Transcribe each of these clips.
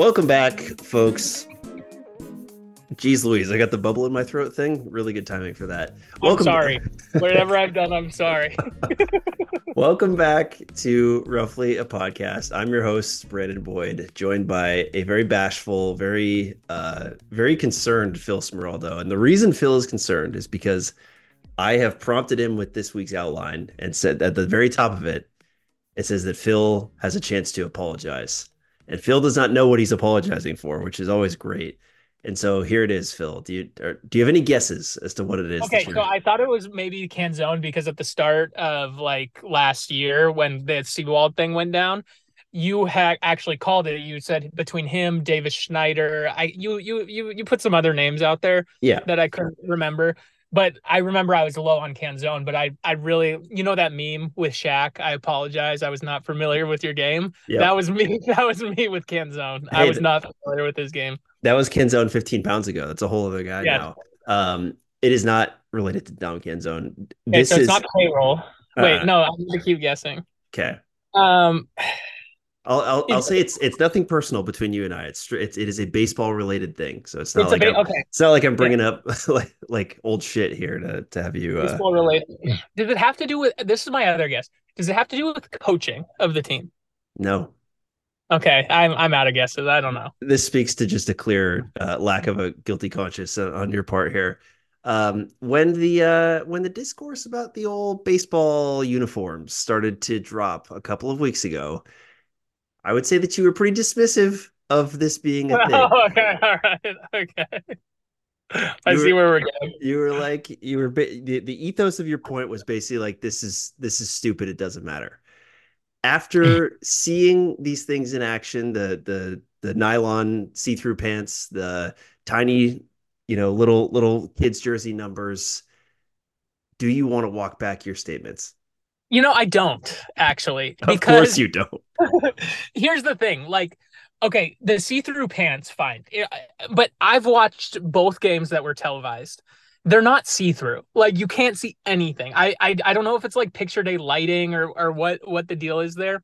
Welcome back, folks. Jeez Louise, I got the bubble in my throat thing. Really good timing for that. Welcome I'm sorry. Whatever I've done, I'm sorry. Welcome back to Roughly a Podcast. I'm your host, Brandon Boyd, joined by a very bashful, very uh very concerned Phil Smeraldo. And the reason Phil is concerned is because I have prompted him with this week's outline and said at the very top of it, it says that Phil has a chance to apologize. And Phil does not know what he's apologizing for, which is always great. And so here it is, Phil. Do you do you have any guesses as to what it is? Okay, so I thought it was maybe Canzone because at the start of like last year when the Sewald thing went down, you had actually called it. You said between him, Davis Schneider. I you you you you put some other names out there. Yeah. That I couldn't remember. But I remember I was low on Canzone, but I I really you know that meme with Shaq. I apologize, I was not familiar with your game. Yep. That was me. That was me with Canzone. Hey, I was not familiar with his game. That was Canzone 15 pounds ago. That's a whole other guy yeah. now. Um, it is not related to Dom Canzone. Okay, this so it's is not payroll. Wait, uh, no, I'm gonna keep guessing. Okay. Um I'll I'll, I'll say it's it's nothing personal between you and I. It's it's it is a baseball related thing. So it's not it's like ba- okay. it's not like I'm bringing yeah. up like like old shit here to to have you uh... baseball related. Does it have to do with this? Is my other guess. Does it have to do with coaching of the team? No. Okay, I'm I'm out of guesses. I don't know. This speaks to just a clear uh, lack of a guilty conscience on your part here. Um, when the uh, when the discourse about the old baseball uniforms started to drop a couple of weeks ago, I would say that you were pretty dismissive of this being a thing. Oh, okay, all right, okay. I see where we're going. You were like, you were the, the ethos of your point was basically like, this is this is stupid. It doesn't matter. After seeing these things in action, the the the nylon see through pants, the tiny, you know, little little kids jersey numbers, do you want to walk back your statements? You know, I don't actually. Of course you don't. here's the thing, like okay, the see-through pants fine. But I've watched both games that were televised. They're not see-through. Like you can't see anything. I I I don't know if it's like picture day lighting or or what what the deal is there.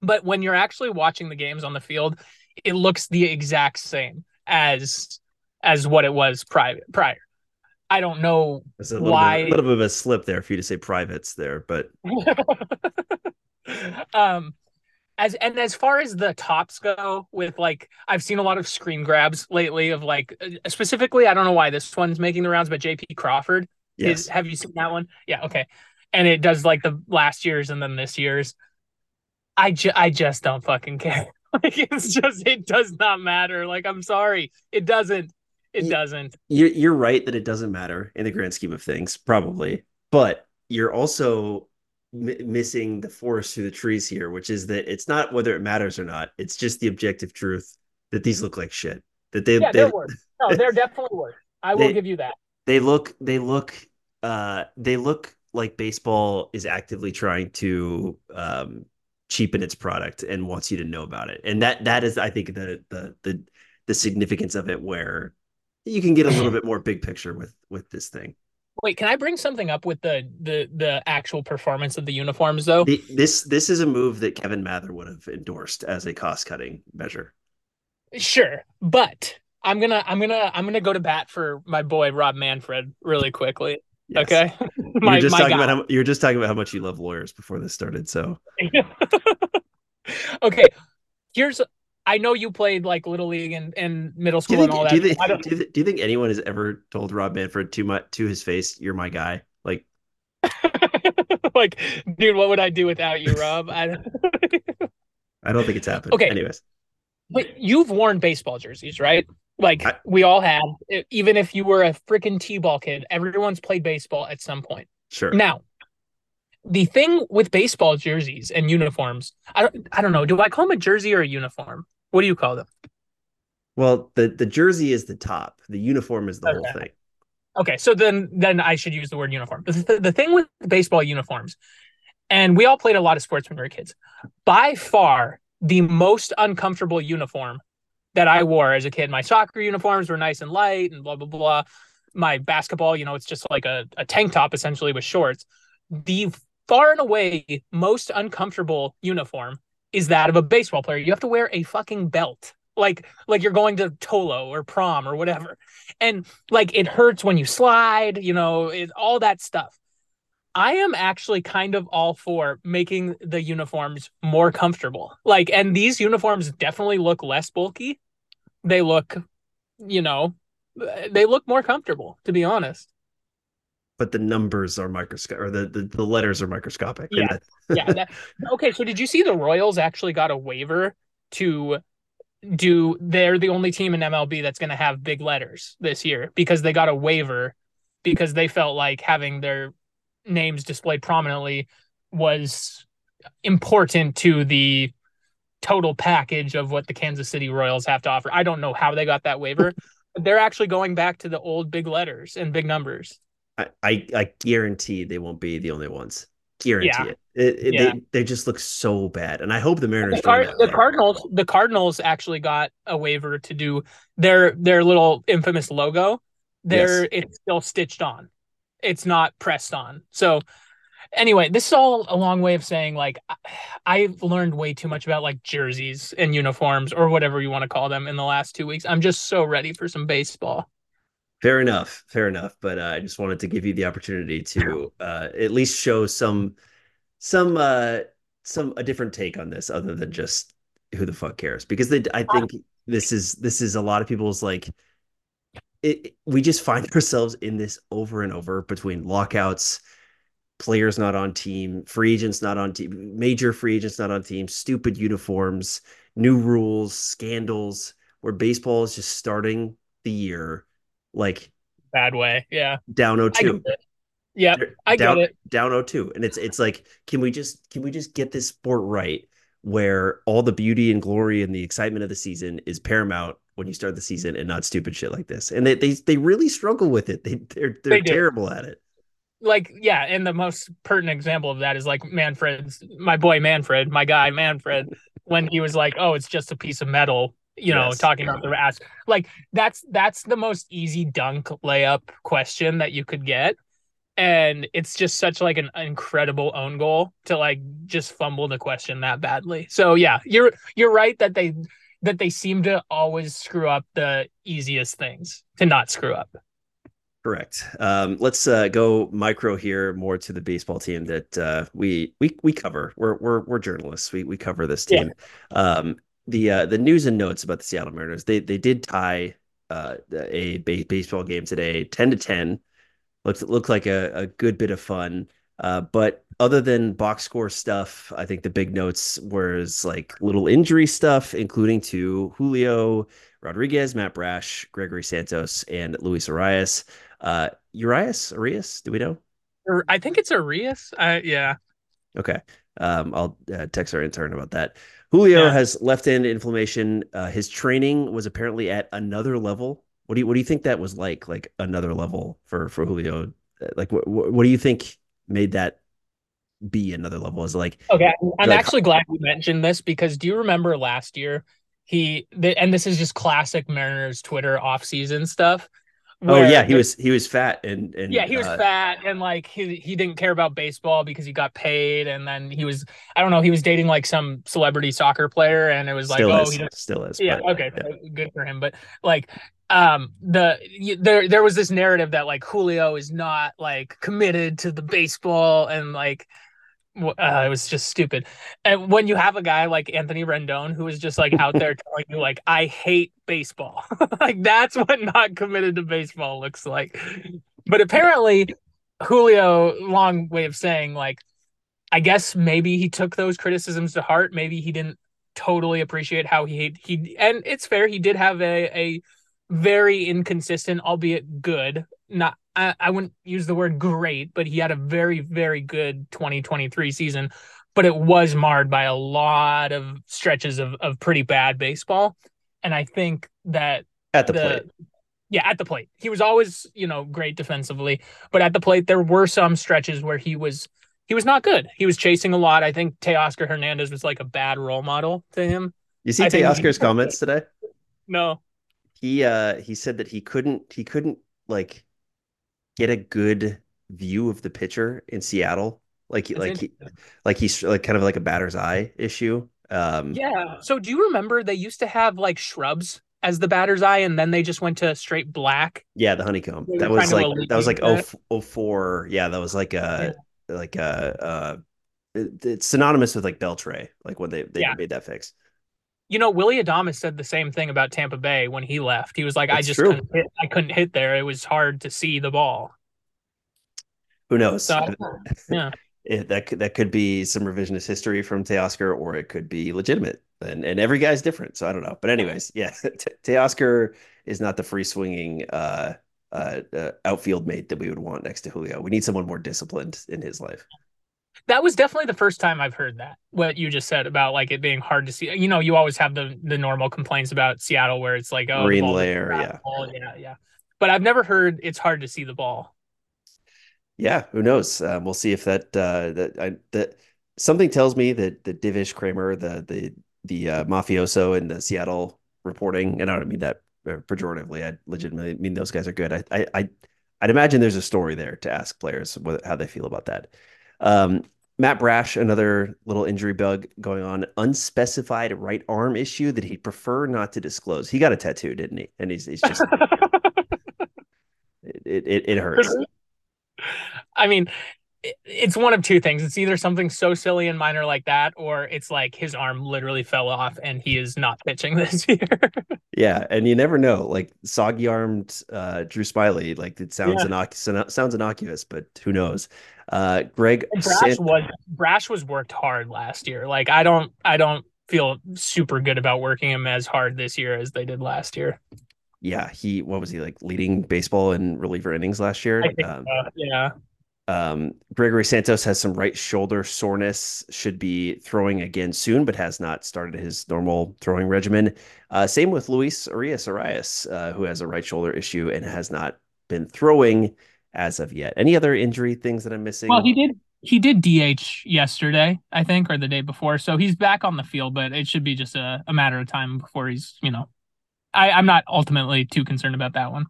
But when you're actually watching the games on the field, it looks the exact same as as what it was prior prior. I don't know a why. Bit, a little bit of a slip there for you to say privates there, but um, as and as far as the tops go, with like I've seen a lot of screen grabs lately of like uh, specifically I don't know why this one's making the rounds, but J.P. Crawford. Yes. Is, have you seen that one? Yeah. Okay. And it does like the last year's and then this year's. I ju- I just don't fucking care. like it's just it does not matter. Like I'm sorry, it doesn't. It doesn't. You're, you're right that it doesn't matter in the grand scheme of things, probably. But you're also m- missing the forest through the trees here, which is that it's not whether it matters or not. It's just the objective truth that these look like shit. That they, yeah, they, are worse. No, they're definitely worse. I will give you that. They look, they look, uh, they look like baseball is actively trying to um, cheapen its product and wants you to know about it. And that that is, I think, the the the the significance of it, where you can get a little bit more big picture with with this thing. Wait, can I bring something up with the the the actual performance of the uniforms though? The, this this is a move that Kevin Mather would have endorsed as a cost cutting measure. Sure, but I'm gonna I'm gonna I'm gonna go to bat for my boy Rob Manfred really quickly. Yes. Okay, my, you're just talking guy. about how you're just talking about how much you love lawyers before this started. So okay, here's I know you played like little league and, and middle school think, and all that. Do you, think, do, you, do you think anyone has ever told Rob Manfred to my to his face, "You're my guy"? Like, like, dude, what would I do without you, Rob? I don't, I don't think it's happened. Okay, anyways, but you've worn baseball jerseys, right? Like I, we all have. Even if you were a freaking t-ball kid, everyone's played baseball at some point. Sure. Now, the thing with baseball jerseys and uniforms, I don't, I don't know. Do I call them a jersey or a uniform? What do you call them? Well, the the jersey is the top. The uniform is the okay. whole thing. Okay, so then then I should use the word uniform. The, the thing with baseball uniforms, and we all played a lot of sports when we were kids. By far, the most uncomfortable uniform that I wore as a kid. My soccer uniforms were nice and light and blah blah blah. My basketball, you know, it's just like a, a tank top essentially with shorts. The far and away most uncomfortable uniform is that of a baseball player. You have to wear a fucking belt like like you're going to Tolo or prom or whatever. And like it hurts when you slide, you know, it, all that stuff. I am actually kind of all for making the uniforms more comfortable. Like, and these uniforms definitely look less bulky. They look, you know, they look more comfortable, to be honest. But the numbers are microscopic, or the, the, the letters are microscopic. Yeah. yeah. That, okay. So, did you see the Royals actually got a waiver to do? They're the only team in MLB that's going to have big letters this year because they got a waiver because they felt like having their names displayed prominently was important to the total package of what the Kansas City Royals have to offer. I don't know how they got that waiver, but they're actually going back to the old big letters and big numbers. I, I, I guarantee they won't be the only ones. Guarantee yeah. it. it, it yeah. they, they just look so bad, and I hope the Mariners. The, Car- the Cardinals, the Cardinals actually got a waiver to do their their little infamous logo. There, yes. it's still stitched on it's not pressed on. So anyway, this is all a long way of saying like I've learned way too much about like jerseys and uniforms or whatever you want to call them in the last two weeks. I'm just so ready for some baseball. Fair enough, fair enough. But uh, I just wanted to give you the opportunity to uh, at least show some some uh some a different take on this other than just who the fuck cares because they I think this is this is a lot of people's like it, we just find ourselves in this over and over between lockouts, players not on team, free agents not on team, major free agents not on team, stupid uniforms, new rules, scandals, where baseball is just starting the year like bad way. Yeah. Down 0-2. Yeah, I down, get it. Down 0-2. And it's it's like, can we just can we just get this sport right where all the beauty and glory and the excitement of the season is paramount when you start the season and not stupid shit like this. And they they, they really struggle with it. They they're they're they terrible at it. Like yeah, and the most pertinent example of that is like Manfred's my boy Manfred, my guy Manfred, when he was like, "Oh, it's just a piece of metal," you know, yes. talking about the ass. Like that's that's the most easy dunk layup question that you could get and it's just such like an incredible own goal to like just fumble the question that badly. So yeah, you're you're right that they that they seem to always screw up the easiest things to not screw up. Correct. Um, let's uh, go micro here, more to the baseball team that uh, we we we cover. We're we're we're journalists. We we cover this team. Yeah. Um, the uh, the news and notes about the Seattle Mariners. They they did tie uh, a baseball game today, ten to ten Looks looked like a, a good bit of fun. Uh, but other than box score stuff, I think the big notes was like little injury stuff, including to Julio Rodriguez, Matt Brash, Gregory Santos, and Luis Arias. Uh, Urias, Arias, do we know? I think it's Arias. Uh, yeah. Okay. Um, I'll uh, text our intern about that. Julio yeah. has left-hand inflammation. Uh, his training was apparently at another level what do you what do you think that was like? Like another level for for Julio? Like what what do you think made that be another level? Is like okay? I'm like, actually glad you mentioned this because do you remember last year he and this is just classic Mariners Twitter off season stuff oh yeah, he was he was fat and and yeah, he was uh, fat and like he he didn't care about baseball because he got paid and then he was I don't know he was dating like some celebrity soccer player and it was like oh is, he still is yeah but, okay yeah. good for him but like um the there there was this narrative that like Julio is not like committed to the baseball and like uh, it was just stupid. And when you have a guy like Anthony Rendon who is just like out there telling you like I hate baseball, like that's what not committed to baseball looks like. But apparently, Julio, long way of saying like, I guess maybe he took those criticisms to heart. Maybe he didn't totally appreciate how he he and it's fair. He did have a a very inconsistent, albeit good, not I, I wouldn't use the word great, but he had a very, very good 2023 season. But it was marred by a lot of stretches of, of pretty bad baseball. And I think that at the, the plate. Yeah, at the plate. He was always, you know, great defensively. But at the plate, there were some stretches where he was he was not good. He was chasing a lot. I think Teoscar Hernandez was like a bad role model to him. You see Teoscar's comments today? No. He uh he said that he couldn't he couldn't like get a good view of the pitcher in Seattle. Like That's like he, like he's like kind of like a batter's eye issue. Um, Yeah. So do you remember they used to have like shrubs as the batter's eye, and then they just went to straight black? yeah, the honeycomb. That was like that was like oh, oh four. Yeah, that was like a like a uh it's synonymous with like Beltre, like when they they Yeah. made that fix. You know, Willy Adames said the same thing about Tampa Bay when he left. He was like, "I just true. couldn't hit. I couldn't hit there. It was hard to see the ball." Who knows? So yeah, it, that could, that could be some revisionist history from Teoscar, or it could be legitimate. And and every guy's different, so I don't know. But anyways, yeah, Te- Teoscar is not the free swinging uh, uh, uh, outfield mate that we would want next to Julio. We need someone more disciplined in his life. That was definitely the first time I've heard that. What you just said about like it being hard to see. You know, you always have the the normal complaints about Seattle where it's like, oh, ball doesn't layer, yeah. travel. yeah, yeah. But I've never heard it's hard to see the ball. Yeah, who knows? Um, we'll see if that uh, that I, that something tells me that the Divish Kramer, the the the uh, mafioso in the Seattle reporting, and I don't mean that uh, pejoratively. I legitimately mean those guys are good. I I, I I'd imagine there's a story there to ask players what, how they feel about that. Um, Matt Brash, another little injury bug going on, unspecified right arm issue that he'd prefer not to disclose. He got a tattoo, didn't he? And he's he's just it it, it hurts. I mean, it's one of two things. It's either something so silly and minor like that, or it's like his arm literally fell off and he is not pitching this year. Yeah, and you never know. Like soggy armed uh, Drew Smyly, like it sounds Yeah. sounds innocuous, but who knows? Uh, Greg And Brash San- was Brash was worked hard last year. Like I don't I don't feel super good about working him as hard this year as they did last year. yeah, he what was he like leading baseball in reliever innings last year? Um, so, yeah. Um, Gregory Santos has some right shoulder soreness, should be throwing again soon, but has not started his normal throwing regimen. Uh, same with Luis Arias Arias, uh, who has a right shoulder issue and has not been throwing as of yet. Any other injury things that I'm missing? Well, he did he did DH yesterday, I think, or the day before. So he's back on the field, but it should be just a, a matter of time before he's, you know. I, I'm not ultimately too concerned about that one.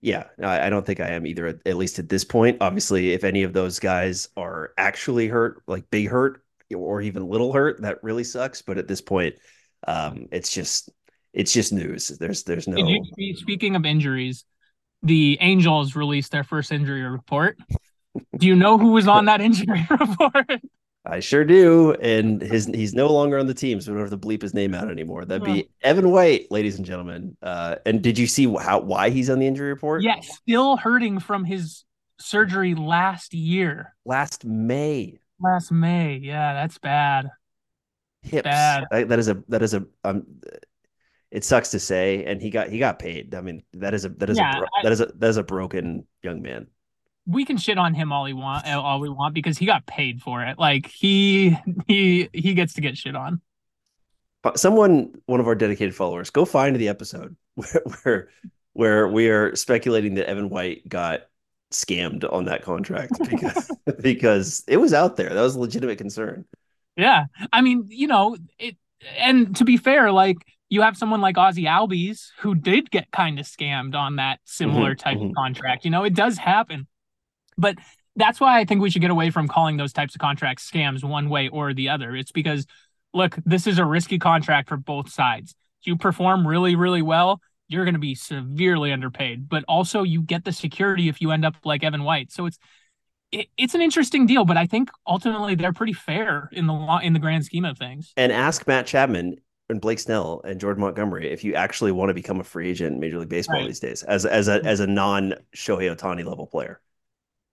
Yeah, I, I don't think I am either, at, at least at this point. Obviously, if any of those guys are actually hurt, like big hurt or even little hurt, that really sucks. But at this point, um, it's just it's just news. There's there's no you, speaking of injuries, the Angels released their first injury report. Do you know who was on that injury report? I sure do. And his he's no longer on the team, so we don't have to bleep his name out anymore. That'd be Evan White, ladies and gentlemen. Uh, and did you see how why he's on the injury report? yeah, still hurting from his surgery last year, Last May. last May. Yeah, that's bad. hips. Bad. That- that is a that is a um it sucks to say and he got he got paid. I mean, that is a that is Yeah, a bro- I- that is a that is a broken young man. We can shit on him all we want, all we want, because he got paid for it. Like he he he gets to get shit on. But someone one of our dedicated followers go find the episode where where where we are speculating that Evan White got scammed on that contract because because it was out there. That was a legitimate concern. Yeah. I mean, you know, it and to be fair, like you have someone like Ozzie Albies who did get kind of scammed on that similar Mhm, type mhm. of contract. You know, it does happen. But that's why I think we should get away from calling those types of contracts scams one way or the other. It's because look, this is a risky contract for both sides. You perform really, really well, you're going to be severely underpaid, but also you get the security if you end up like Evan White. So it's it, it's an interesting deal, but I think ultimately they're pretty fair in the law in the grand scheme of things. And ask Matt Chapman and Blake Snell and Jordan Montgomery if you actually want to become a free agent in Major League Baseball Right. these days as as a as a non Shohei Ohtani level player.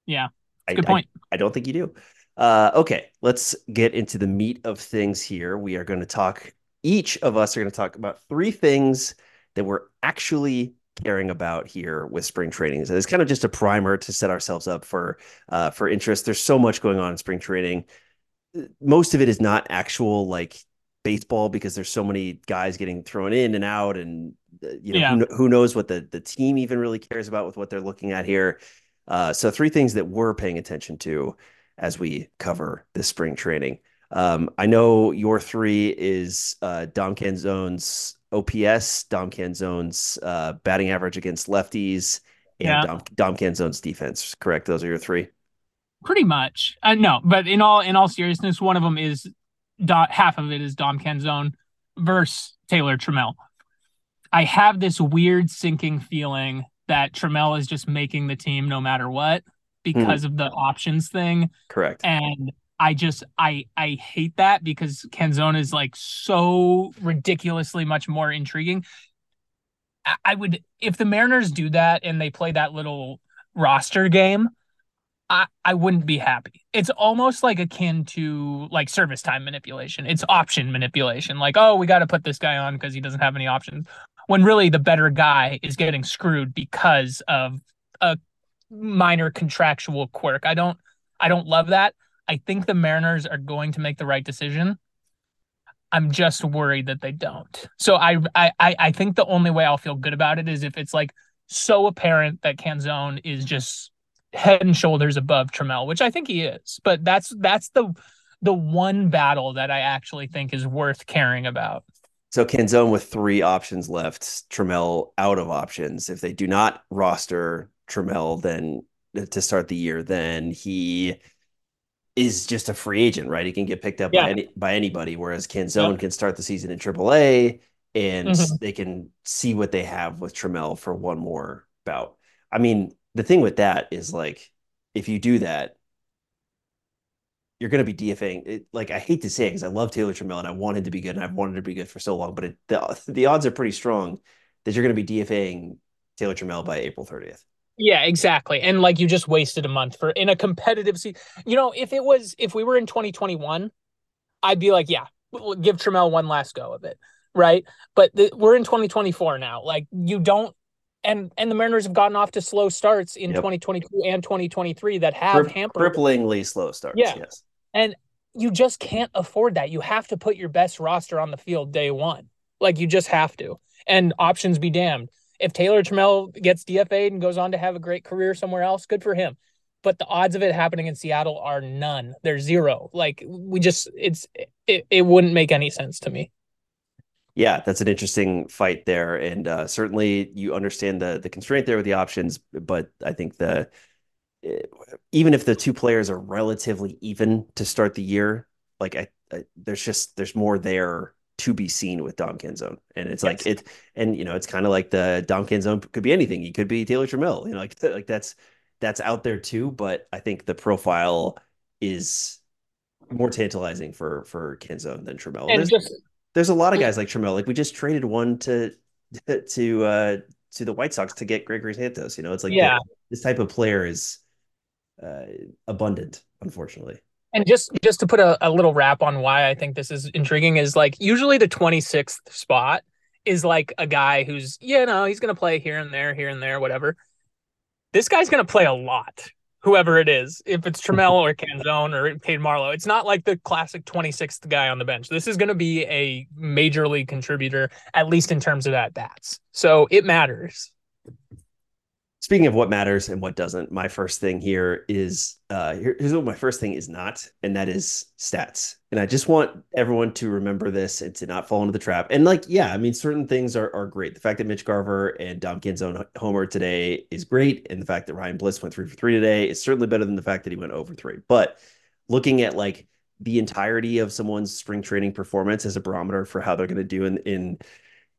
Yeah, I, good point. I don't think you do. Uh, okay, let's get into the meat of things here. We are going to talk, each of us are going to talk about three things that we're actually caring about here with spring training. So it's kind of just a primer to set ourselves up for uh, for interest. There's so much going on in spring training. Most of it is not actual like baseball because there's so many guys getting thrown in and out, and uh, you know Yeah. who, who knows what the the team even really cares about with what they're looking at here. Uh, so three things that we're paying attention to as we cover this spring training. Um, I know your three is uh, Dom Canzone's OPS, Dom Canzone's uh, batting average against lefties, and Yeah. Dom, Dom Canzone's defense. Correct? Those are your three. Pretty much. Uh, no, but in all in all seriousness, one of them is half of it is Dom Canzone versus Taylor Trammell. I have this weird sinking feeling that Trammell is just making the team no matter what because hmm. of the options thing. Correct. And I just I I hate that because Canzone is like so ridiculously much more intriguing. I, I would if the Mariners do that and they play that little roster game, I, I wouldn't be happy. It's almost like akin to like service time manipulation. It's option manipulation. Like, oh, we got to put this guy on because he doesn't have any options. When really the better guy is getting screwed because of a minor contractual quirk. I don't I don't love that. I think the Mariners are going to make the right decision. I'm just worried that they don't. So I I I think the only way I'll feel good about it is if it's like so apparent that Canzone is just head and shoulders above Trammell, which I think he is. But that's that's the the one battle that I actually think is worth caring about. So Canzone with three options left, Trammell out of options. If they do not roster Trammell, then to start the year, then he is just a free agent, right? He can get picked up yeah. by any by anybody. Whereas Canzone yeah. can start the season in AAA, and mm-hmm. they can see what they have with Trammell for one more bout. I mean, the thing with that is like, if you do that, you're going to be DFAing. It, like I hate to say it because I love Taylor Trammell and I wanted to be good and I've wanted to be good for so long, but it, the the odds are pretty strong that you're going to be DFAing Taylor Trammell by April 30th. Yeah, exactly. And like you just wasted a month for in a competitive season. You know, if it was if we were in 2021, I'd be like, yeah, we'll give Trammell one last go of it, right? But the, we're in 2024 now. Like you don't and and the Mariners have gotten off to slow starts in yep. 2022 and 2023 that have Cri- hampered cripplingly slow starts. Yeah. Yes. And you just can't afford that. You have to put your best roster on the field day one. Like you just have to. And options be damned if Taylor Trammell gets DFA'd and goes on to have a great career somewhere else, good for him. But the odds of it happening in Seattle are none. They're zero. Like we just, it's it, it wouldn't make any sense to me. Yeah, that's an interesting fight there, and uh, certainly you understand the the constraint there with the options. But I think the even if the two players are relatively even to start the year, like I, I there's just there's more there to be seen with Dom Canzone. And it's yes. like it and you know, it's kind of like the Dom Canzone could be anything. He could be Taylor Trammell. You know, like like that's that's out there too, but I think the profile is more tantalizing for for Canzone than Trammell. There's, just, there's a lot of guys like Trammell. Like we just traded one to to uh to the White Sox to get Gregory Santos. You know, it's like yeah. this type of player is uh, abundant, unfortunately and just just to put a, a little wrap on why I think this is intriguing is like usually the 26th spot is like a guy who's you know he's gonna play here and there, here and there, whatever. This guy's gonna play a lot, whoever it is. If it's Trammell or Canzone or Cade Marlowe, it's not like the classic 26th guy on the bench. This is gonna be a major league contributor, at least in terms of at bats. So it matters. Speaking of what matters and what doesn't, my first thing here is uh, here, here's what my first thing is not, and that is stats. And I just want everyone to remember this and to not fall into the trap. And like, yeah, I mean, certain things are are great. The fact that Mitch Garver and Dom Canzone homer today is great, and the fact that Ryan Bliss went three for three today is certainly better than the fact that he went over three. But looking at like the entirety of someone's spring training performance as a barometer for how they're going to do in in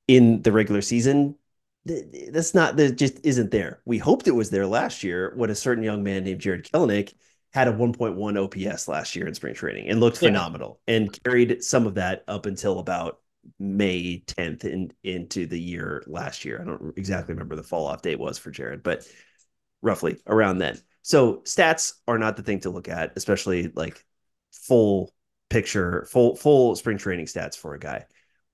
in the regular season that's not that just isn't there. We hoped it was there last year when a certain young man named Jarred Kelenic had a 1.1 OPS last year in spring training and looked yeah. phenomenal and carried some of that up until about May 10th in, into the year last year. I don't exactly remember the fall off date was for Jarred, but roughly around then. So stats are not the thing to look at, especially like full picture, full full spring training stats for a guy.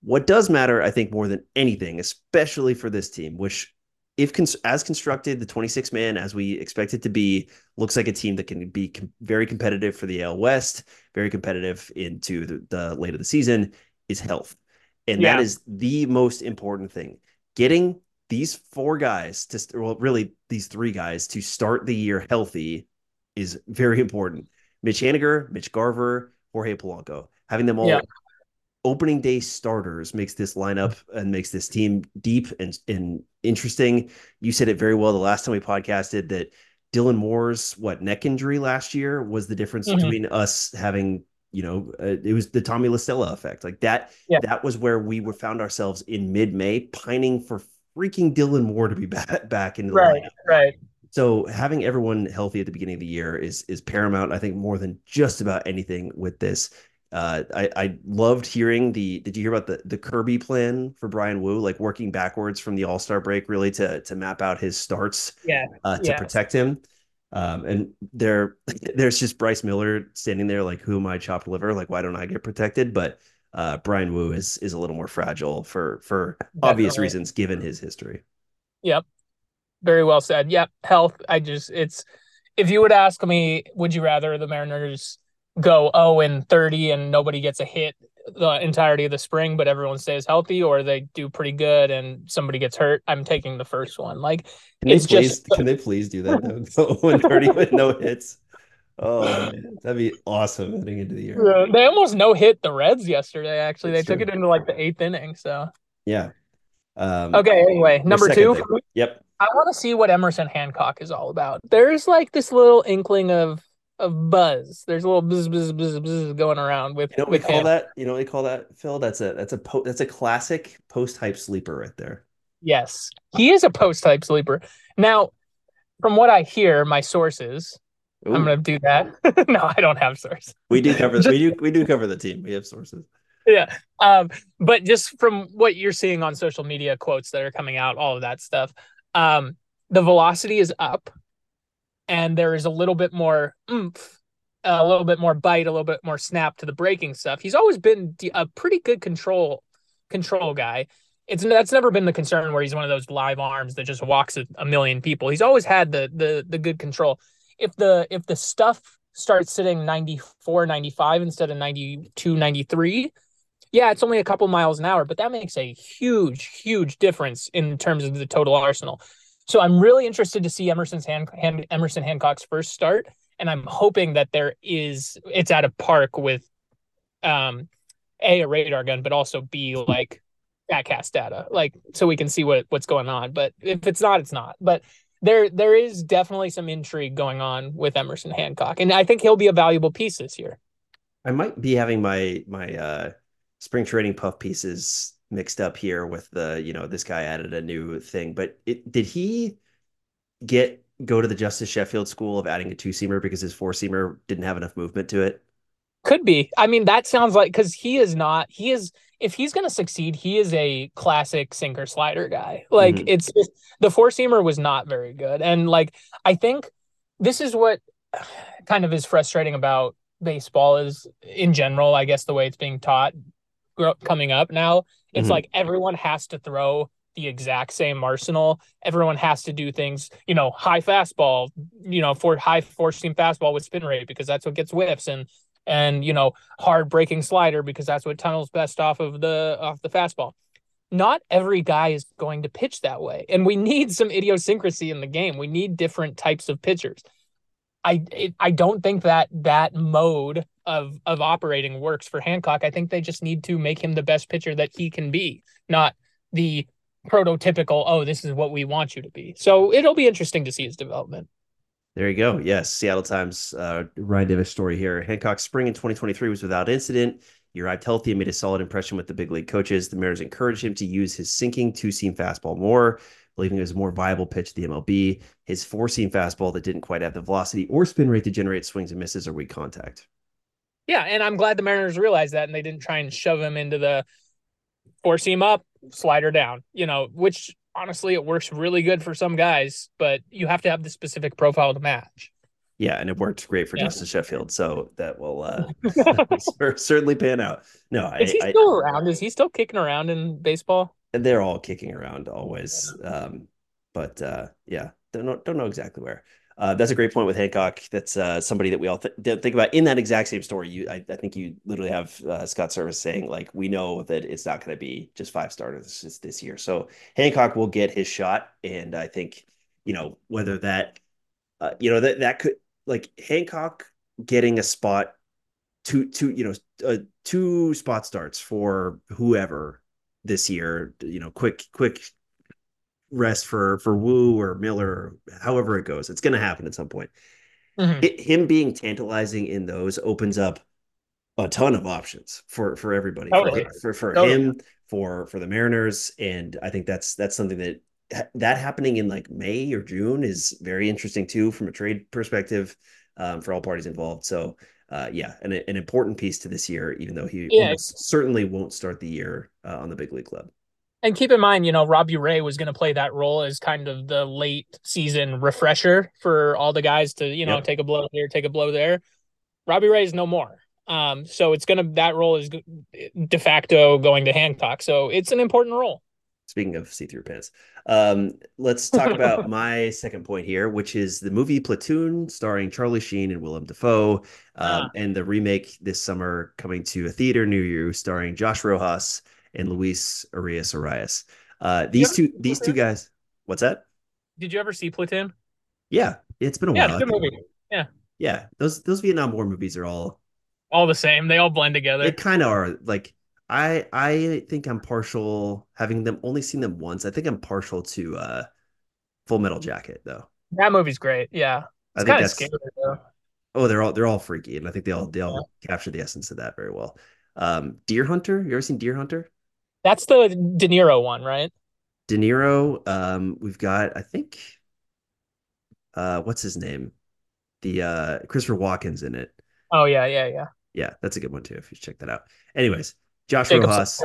What does matter, I think, more than anything, especially for this team, which if cons- as constructed, the 26 man, as we expect it to be, looks like a team that can be com- very competitive for the AL West, very competitive into the, the late of the season, is health. And yeah. that is the most important thing. Getting these four guys to, well, really these three guys to start the year healthy is very important. Mitch Haniger, Mitch Garver, Jorge Polanco, having them all yeah opening day starters makes this lineup and makes this team deep and, and interesting. You said it very well the last time we podcasted that Dylan Moore's what neck injury last year was the difference mm-hmm. between us having you know, uh, it was the Tommy La Stella effect. Like that, yeah. that was where we were found ourselves in mid-May pining for freaking Dylan Moore to be back back in the right, lineup. right. So having everyone healthy at the beginning of the year is is paramount. I think more than just about anything with this. Uh, I, I loved hearing the. Did you hear about the the Kirby plan for Bryan Woo, like working backwards from the All Star break, really to to map out his starts, yeah, uh, to yeah. protect him. Um, and there, there's just Bryce Miller standing there, like, who am I, chopped liver? Like, why don't I get protected? But uh, Bryan Woo is is a little more fragile for for Definitely. obvious reasons, given his history. Yep, very well said. Yep, health. I just it's if you would ask me, would you rather the Mariners go 0 and 30 and nobody gets a hit the entirety of the spring, but everyone stays healthy, or they do pretty good and somebody gets hurt, I'm taking the first one. Like, can it's they please, just can they please do that? Though? 0 and 30 with no hits. Oh, man. that'd be awesome heading into the year. Yeah, they almost no hit the Reds yesterday. Actually, That's they true. took it into like the eighth inning. So yeah. Um, okay. Anyway, number two. Thing. Yep. I want to see what Emerson Hancock is all about. There's like this little inkling of of buzz. There's a little buzz buzz buzz buzz going around with. You know we call him. that? You know we call that Phil? That's a that's a po- that's a classic post hype sleeper right there. Yes, he is a post hype sleeper. Now, from what I hear, my sources. Ooh. I'm gonna do that. no, I don't have sources. We do cover. we do. We do cover the team. We have sources. Yeah. Um. But just from what you're seeing on social media, quotes that are coming out, all of that stuff. Um. The velocity is up and there is a little bit more oomph, a little bit more bite, a little bit more snap to the breaking stuff. He's always been a pretty good control control guy. It's that's never been the concern where he's one of those live arms that just walks a, million people. He's always had the the the good control. If the if the stuff starts sitting 94 95 instead of 92 93 yeah it's only a couple miles an hour but that makes a huge huge difference in terms of the total arsenal so I'm really interested to see Emerson's hand, hand, Emerson Hancock's first start, and I'm hoping that there is it's at a park with um a a radar gun, but also b like cast data, like so we can see what what's going on. But if it's not, it's not. But there there is definitely some intrigue going on with Emerson Hancock, and I think he'll be a valuable piece this year. I might be having my my uh spring training puff pieces mixed up here with the you know this guy added a new thing but it did he get go to the Justus Sheffield school of adding a two seamer because his four seamer didn't have enough movement to it? Could be. I mean that sounds like because he is not he is if he's going to succeed he is a classic sinker slider guy. Like mm-hmm. it's just, the four seamer was not very good. And like i think this is what kind of is frustrating about baseball is in general i guess the way it's being taught coming up now it's mm-hmm. like everyone has to throw the exact same arsenal. Everyone has to do things, you know, high fastball, you know, for high four seam fastball with spin rate because that's what gets whiffs and and you know, hard breaking slider because that's what tunnels best off of the off the fastball. Not every guy is going to pitch that way. And we need some idiosyncrasy in the game. We need different types of pitchers. I I don't think that that mode of of operating works for Hancock. I think they just need to make him the best pitcher that he can be, not the prototypical, oh, this is what we want you to be. So it'll be interesting to see his development. There you go. Yes, Seattle Times, uh, Ryan Divish story here. Hancock's spring in 2023 was without incident. He arrived healthy and made a solid impression with the big league coaches. The Mariners encouraged him to use his sinking two seam fastball more believing it was a more viable pitch to the MLB. His four seam fastball that didn't quite have the velocity or spin rate to generate swings and misses or weak contact. Yeah, and I'm glad the Mariners realized that and they didn't try and shove him into the four seam up, slider down, you know, which honestly it works really good for some guys, but you have to have the specific profile to match. Yeah, and it worked great for yeah. Justus Sheffield, so that will uh, certainly pan out. No, is I, he still I, around? Is he still kicking around in baseball? They're all kicking around always. Um, but uh, yeah, don't know, don't know exactly where. Uh, that's a great point with Hancock. That's uh, somebody that we all th- think about in that exact same story. You, I, I think you literally have uh, Scott Servais saying like, we know that it's not going to be just five starters this, this year. So Hancock will get his shot, and I think you know whether that, uh, you know that that could like Hancock getting a spot, two two you know uh, two spot starts for whoever this year. You know, quick quick rest for for Woo or Miller, or however it goes. It's going to happen at some point. Mm-hmm. It, him being tantalizing in those opens up a ton of options for for everybody Totally. for for, for Totally. him for for the Mariners and I think that's that's something that that happening in like May or June is very interesting too from a trade perspective um, for all parties involved. So uh, yeah, an, an important piece to this year, even though he Yeah. certainly won't start the year uh, on the big league club. And keep in mind, you know, Robbie Ray was going to play that role as kind of the late season refresher for all the guys to, you know, Yep. take a blow here, take a blow there. Robbie Ray is no more. Um, so it's gonna that role is de facto going to Hancock. So it's an important role. Speaking of see-through pants, um, let's talk about my second point here, which is the movie Platoon, starring Charlie Sheen and Willem Dafoe, um, Ah. and the remake this summer coming to a theater near you, starring Josh Rojas and Luis Arias Arias. Uh, these two, these two guys. What's that? Did you ever see Platoon? Yeah, it's been a while. Yeah, while. good movie. Yeah, those those Vietnam War movies are all All the same. They all blend together. they kind of are like I I think I'm partial having them only seen them once. I think I'm partial to uh Full Metal Jacket though. that movie's great. Yeah. I It's think kind of that's scary though. oh they're all they're all freaky and I think they all they all capture the essence of that very well. Um Deer Hunter, you ever seen Deer Hunter? That's the De Niro one, right? De Niro, um we've got I think uh what's his name? The uh Christopher Walken's in it. Oh yeah, yeah, yeah. Yeah, that's a good one too if you check that out. Anyways, Josh Jacob Rojas.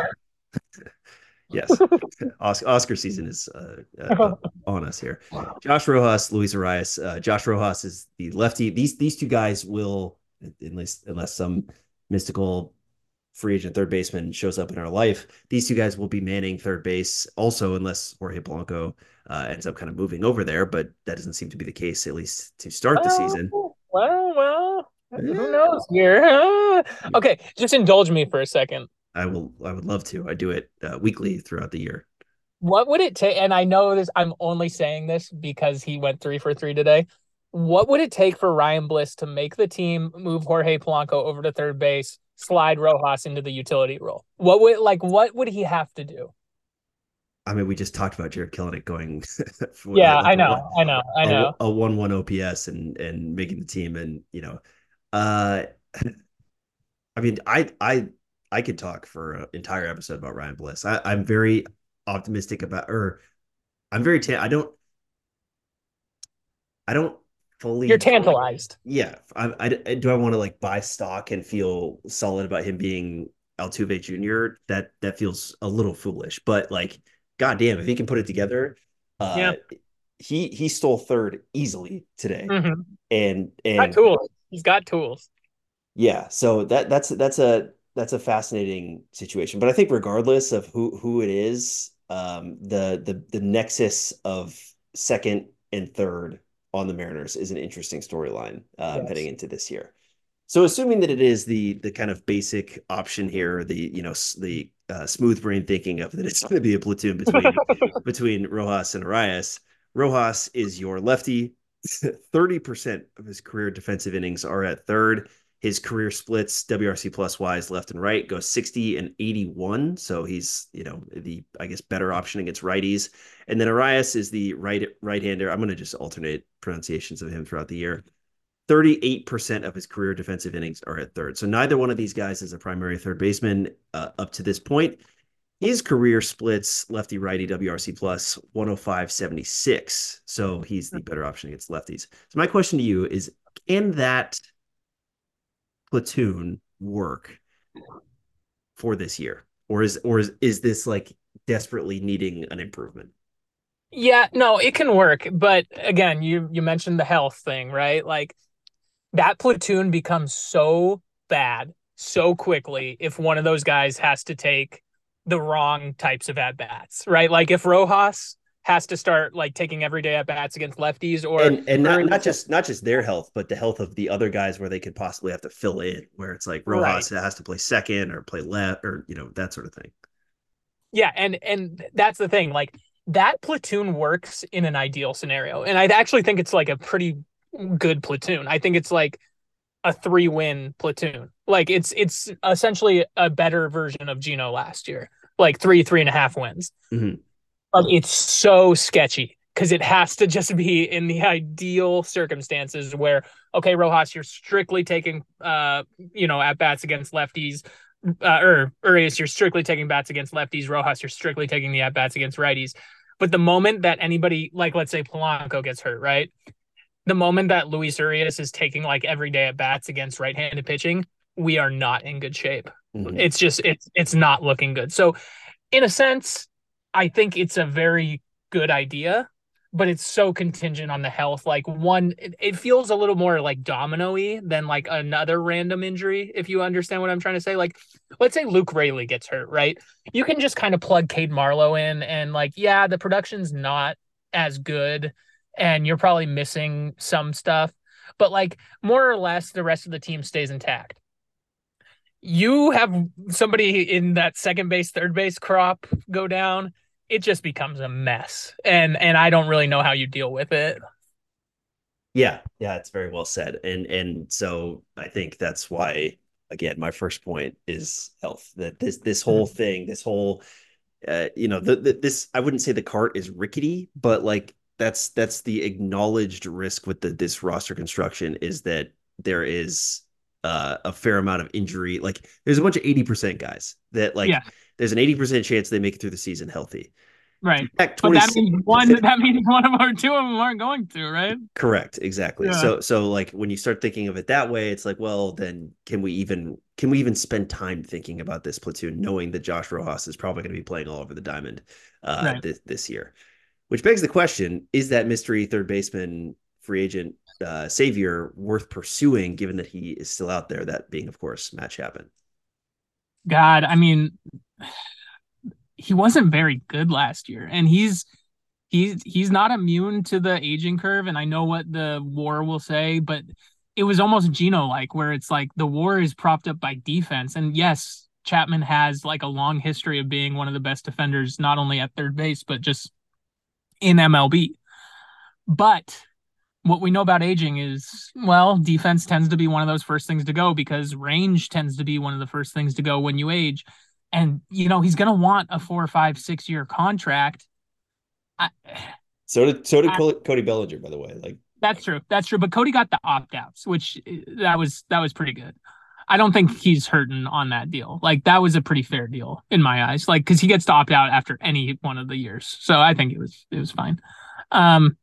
Yes, Oscar, Oscar season is uh, uh, on us here. Josh Rojas, Luis Arias. Uh, Josh Rojas is the lefty. These these two guys will, unless unless some mystical free agent third baseman shows up in our life, these two guys will be manning third base. Also, unless Jorge Polanco uh, ends up kind of moving over there, but that doesn't seem to be the case at least to start the season. Well, well, well, Yeah. who knows here? okay, just indulge me for a second. I will. I would love to. I do it uh, weekly throughout the year. What would it take? And I know this, I'm only saying this because he went three for three today. What would it take for Ryan Bliss to make the team move Jorge Polanco over to third base, slide Rojas into the utility role? What would like what would he have to do? I mean, we just talked about Jarred Kelenic going. Yeah, like, I know, one- I know, I know. a one one OPS and and making the team, and you know, uh, I mean, I I I could talk for an entire episode about Ryan Bliss. I, I'm very optimistic about, or I'm very. Ta- I don't. I don't fully. You're tantalized. Yeah, I, I do. I want to like buy stock and feel solid about him being Altuve Jr. That that feels a little foolish, but like, goddamn, if he can put it together, uh, Yeah. he he stole third easily today, Mhm. and Got and tools. He's got tools. yeah, so that that's that's a that's a fascinating situation. But I think regardless of who who it is, um, the the the nexus of second and third on the Mariners is an interesting storyline um, Yes. heading into this year. So assuming that it is the the kind of basic option here, the you know the uh, smooth brain thinking of that it's going to be a platoon between between Rojas and Arias. Rojas is your lefty. 30% of his career defensive innings are at third. His career splits WRC plus wise left and right goes 60 and 81. So he's, you know, the I guess better option against righties. And then Arias is the right right hander. I'm going to just alternate pronunciations of him throughout the year. 38% of his career defensive innings are at third. So neither one of these guys is a primary third baseman uh, up to this point. His career splits lefty righty WRC plus 105 76. So he's the better option against lefties. So my question to you is can that platoon work for this year? Or is or is, is this like desperately needing an improvement? Yeah, no, it can work, but again, you you mentioned the health thing, right? Like that platoon becomes so bad so quickly if one of those guys has to take the wrong types of at bats, right? Like if Rojas has to start like taking everyday at bats against lefties, or and and not, not just not just their health, but the health of the other guys where they could possibly have to fill in, where it's like Rojas has to play second or play left or you know that sort of thing. Yeah, and and that's the thing. Like that platoon works in an ideal scenario, and I actually think it's like a pretty good platoon. I think it's like a three-win platoon. Like it's it's essentially a better version of Geno last year, like three three and a half wins. Mhm. But it's so sketchy. because it has to just be in the ideal circumstances where okay, Rojas, you're strictly taking uh you know at bats against lefties. Uh, or Urias, you're strictly taking bats against lefties. Rojas, you're strictly taking the at bats against righties. But the moment that anybody, like let's say Polanco gets hurt, right? The moment that Luis Urias is taking like every day at bats against right-handed pitching, we are not in good shape. Mm-hmm. It's just it's it's not looking good. So, in a sense, I think it's a very good idea but it's so contingent on the health. Like one, it, it feels a little more like domino-y than like another random injury, if you understand what I'm trying to say. Like, let's say Luke Raley gets hurt, right? You can just kind of plug Cade Marlowe in and like, yeah, the production's not as good and you're probably missing some stuff, but like more or less the rest of the team stays intact. You have somebody in that second base, third base crop go down it just becomes a mess. And and i don't really know how you deal with it. Yeah. Yeah it's very well said. And and so i think that's why again my first point is health that this this whole mm-hmm. thing this whole uh, you know the, the this i wouldn't say the cart is rickety but like that's that's the acknowledged risk with the this roster construction is that there is uh, a fair amount of injury like there's a bunch of 80% guys that like yeah there's an 80% chance they make it through the season healthy. Right. but that means one that means one of our two of them aren't going to, right? Correct. Exactly. Yeah. So so like when you start thinking of it that way, it's like, well, then can we even can we even spend time thinking about this platoon, knowing that Josh Rojas is probably going to be playing all over the diamond uh, right. this, this year? Which begs the question: Is that mystery third baseman free agent uh, savior worth pursuing, given that he is still out there? That being, of course, Matt Chapman. God, I mean, he wasn't very good last year, and he's he's he's not immune to the aging curve. And I know what the WAR will say, but it was almost Geno like, where it's like the WAR is propped up by defense. And yes, Chapman has like a long history of being one of the best defenders, not only at third base but just in MLB. But what we know about aging is well defense tends to be one of those first things to go because range tends to be one of the first things to go when you age. And you know he's going to want a four or five six year contract. I, so did so did I, cody bellinger by the way like that's true. That's true. But cody got the opt-outs which eh, that was that was pretty good. I don't think he's hurting on that deal. Like that was a pretty fair deal in my eyes. Like because he gets to opt out after any one of the years. So i think it was it was fine. Um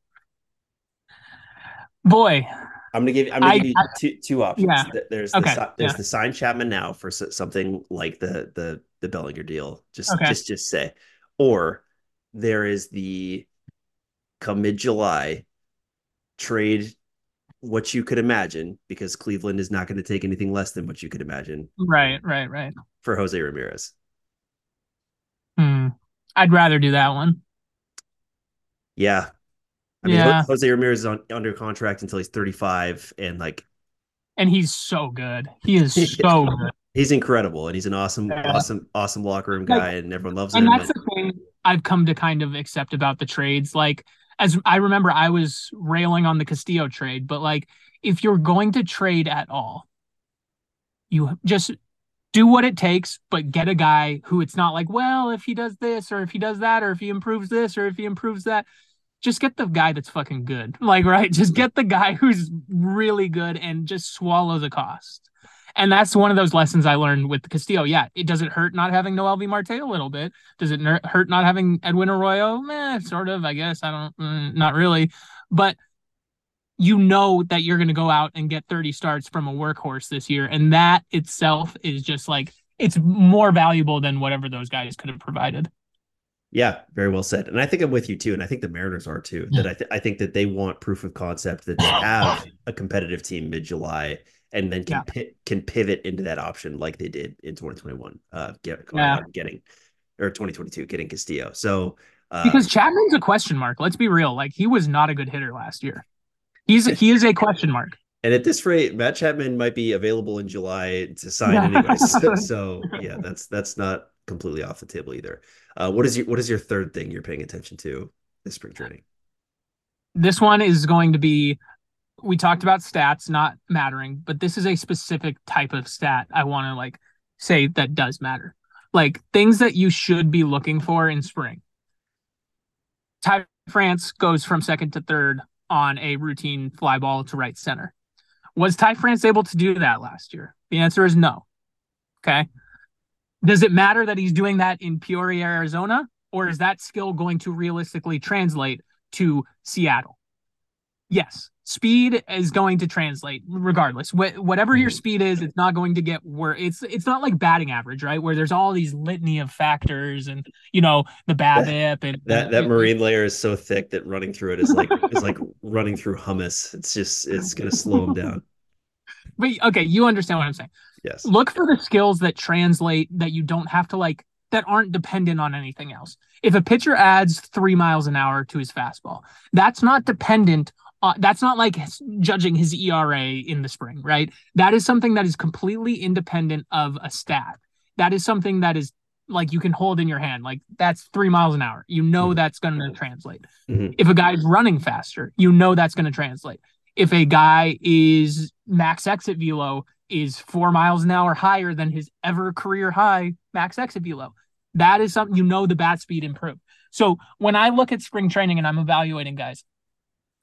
boy. I'm gonna give. I'm gonna I, give you two, two options. Yeah. There's okay. the, there's yeah. the sign Chapman now for something like the the the Bellinger deal. Just okay. just just say, or there is the come mid July trade what you could imagine because Cleveland is not going to take anything less than what you could imagine. Right, right, right. For Jose Ramirez. Hmm. I'd rather do that one. Yeah, I mean, yeah. Jose Ramirez is on, under contract until he's 35, and like, and he's so good. He is so good. He's incredible, and he's an awesome, yeah. awesome, awesome locker room guy, like, and everyone loves and him. And that's the thing I've come to kind of accept about the trades. Like, as I remember, I was railing on the Castillo trade, but like, if you're going to trade at all, you just do what it takes, but get a guy who it's not like, well, if he does this or if he does that or if he improves this or if he improves that, just get the guy that's fucking good. Like, right? Just get the guy who's really good and just swallow the cost. And that's one of those lessons I learned with Castillo. Yeah, it does it hurt not having Noelvi Marte a little bit? Does it hurt not having Edwin Arroyo? Eh, sort of, I guess. I don't, mm, not really. But you know that you're going to go out and get 30 starts from a workhorse this year. And that itself is just like, it's more valuable than whatever those guys could have provided. Yeah, very well said. And I think I'm with you too. And I think the Mariners are too. That I, th- I think that they want proof of concept that they have a competitive team mid July and then can yeah. pi- can pivot into that option like they did in 2021. Uh, get, yeah. getting or 2022 getting Castillo. So uh, because Chapman's a question mark. Let's be real. Like he was not a good hitter last year. He's he is a question mark. And at this rate, Matt Chapman might be available in July to sign anyway. so, so yeah, that's that's not completely off the table either. Uh, what is your what is your third thing you're paying attention to this spring training? This one is going to be we talked about stats not mattering, but this is a specific type of stat I want to like say that does matter. Like things that you should be looking for in spring. Ty France goes from second to third on a routine fly ball to right center. Was Ty France able to do that last year? The answer is no. Okay. Does it matter that he's doing that in Peoria, Arizona? Or is that skill going to realistically translate to Seattle? Yes, speed is going to translate regardless. Wh- whatever your mm-hmm. speed is, it's not going to get where it's it's not like batting average, right? Where there's all these litany of factors and you know the BABIP and that that marine layer is so thick that running through it is like is like running through hummus. It's just it's gonna slow them down. But okay, you understand what I'm saying. Yes. Look for the skills that translate that you don't have to like that aren't dependent on anything else. If a pitcher adds three miles an hour to his fastball, that's not dependent. Uh, that's not like judging his ERA in the spring, right? That is something that is completely independent of a stat. That is something that is like you can hold in your hand. Like that's three miles an hour. You know mm-hmm. that's going to translate. Mm-hmm. If a guy's running faster, you know that's going to translate. If a guy is max exit velo, is four miles an hour higher than his ever career high max exit velo. That is something you know the bat speed improved. So when I look at spring training and I'm evaluating guys,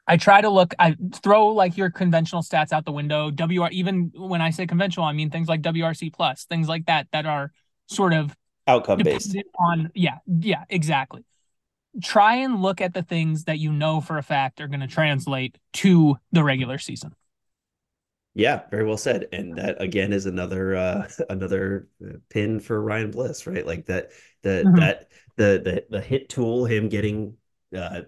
I try to look, I throw like your conventional stats out the window. WR, even when I say conventional, I mean things like WRC plus, things like that, that are sort of outcome based on, yeah, yeah, exactly. Try and look at the things that you know for a fact are going to translate to the regular season. Yeah, very well said. And that again is another uh another uh, pin for Ryan Bliss, right? Like that the mm-hmm. that the the the hit tool, him getting uh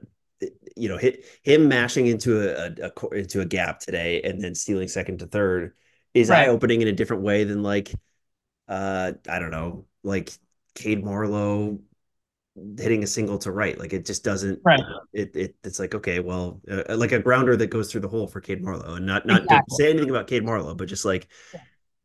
you know, hit him mashing into a, a, a into a gap today and then stealing second to third is right. eye opening in a different way than like uh I don't know, like Cade Marlowe hitting a single to right. Like it just doesn't. Right. It, it it's like okay, well, uh, like a grounder that goes through the hole for Cade Marlowe, and not not exactly. say anything about Cade Marlowe, but just like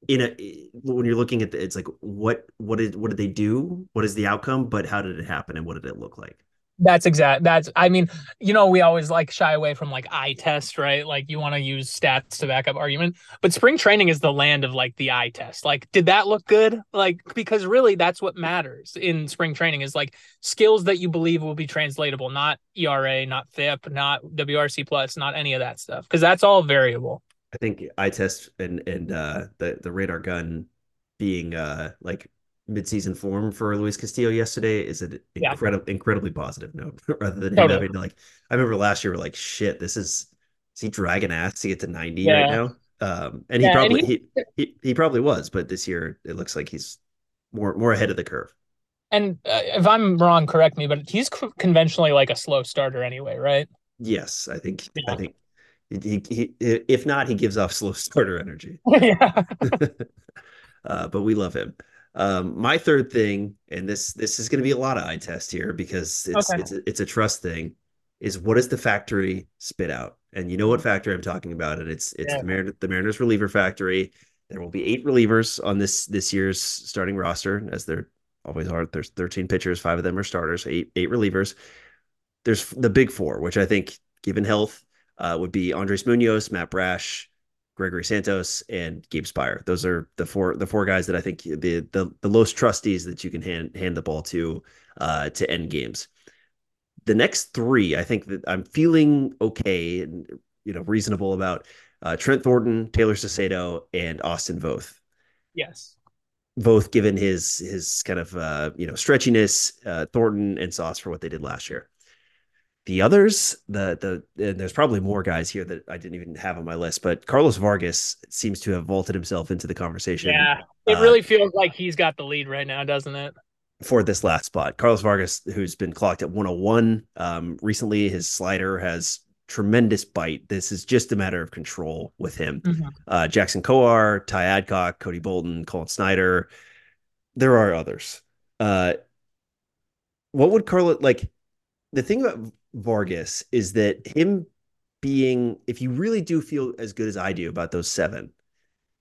in a when you're looking at the, it's like what what did what did they do? What is the outcome? But how did it happen? And what did it look like? That's exact. That's, I mean, you know, we always like shy away from like eye test, right? Like you want to use stats to back up argument, but spring training is the land of like the eye test. Like, did that look good? Like, because really that's what matters in spring training is like skills that you believe will be translatable, not ERA, not FIP, not WRC plus, not any of that stuff. Cause that's all variable. I think eye test and, and, uh, the, the radar gun being, uh, like midseason form for Luis Castillo yesterday is an yeah. incredibly positive note rather than totally. having to like I remember last year we're like shit this is is he dragging ass to get to 90 yeah. right now? Um and he probably and he, he, he he probably was but this year it looks like he's more more ahead of the curve. And uh, if I'm wrong correct me but he's conventionally like a slow starter anyway right? Yes I think I think he, he, if not he gives off slow starter energy. Yeah. Uh, but we love him um, my third thing, and this this is going to be a lot of eye test here because it's okay. it's a, it's a trust thing, is what does the factory spit out? And you know what factory I'm talking about, and it's it's yeah. the, Mar- the Mariners reliever factory. There will be eight relievers on this this year's starting roster, as there always are. There's 13 pitchers, five of them are starters, eight eight relievers. There's the big four, which I think, given health, uh, would be Andres Munoz, Matt Brash, Gregory Santos, and Gabe Speier. Those are the four the four guys that I think the the the most trustees that you can hand hand the ball to uh, to end games. The next three, I think that I'm feeling okay and you know reasonable about uh, Trent Thornton, Tayler Saucedo, and Austin Voth. Yes. Voth given his his kind of uh, you know stretchiness, uh, Thornton and Sauce for what they did last year. The others, the the there's probably more guys here that I didn't even have on my list, but Carlos Vargas seems to have vaulted himself into the conversation. Yeah, it uh, really feels like he's got the lead right now, doesn't it? For this last spot, Carlos Vargas, who's been clocked at 101 um, recently, his slider has tremendous bite. This is just a matter of control with him. Mm-hmm. Uh, Jackson Kowar, Ty Adcock, Cody Bolton, Collin Snider. There are others. Uh, what would Carlos like? The thing about Vargas is that him being, if you really do feel as good as I do about those 7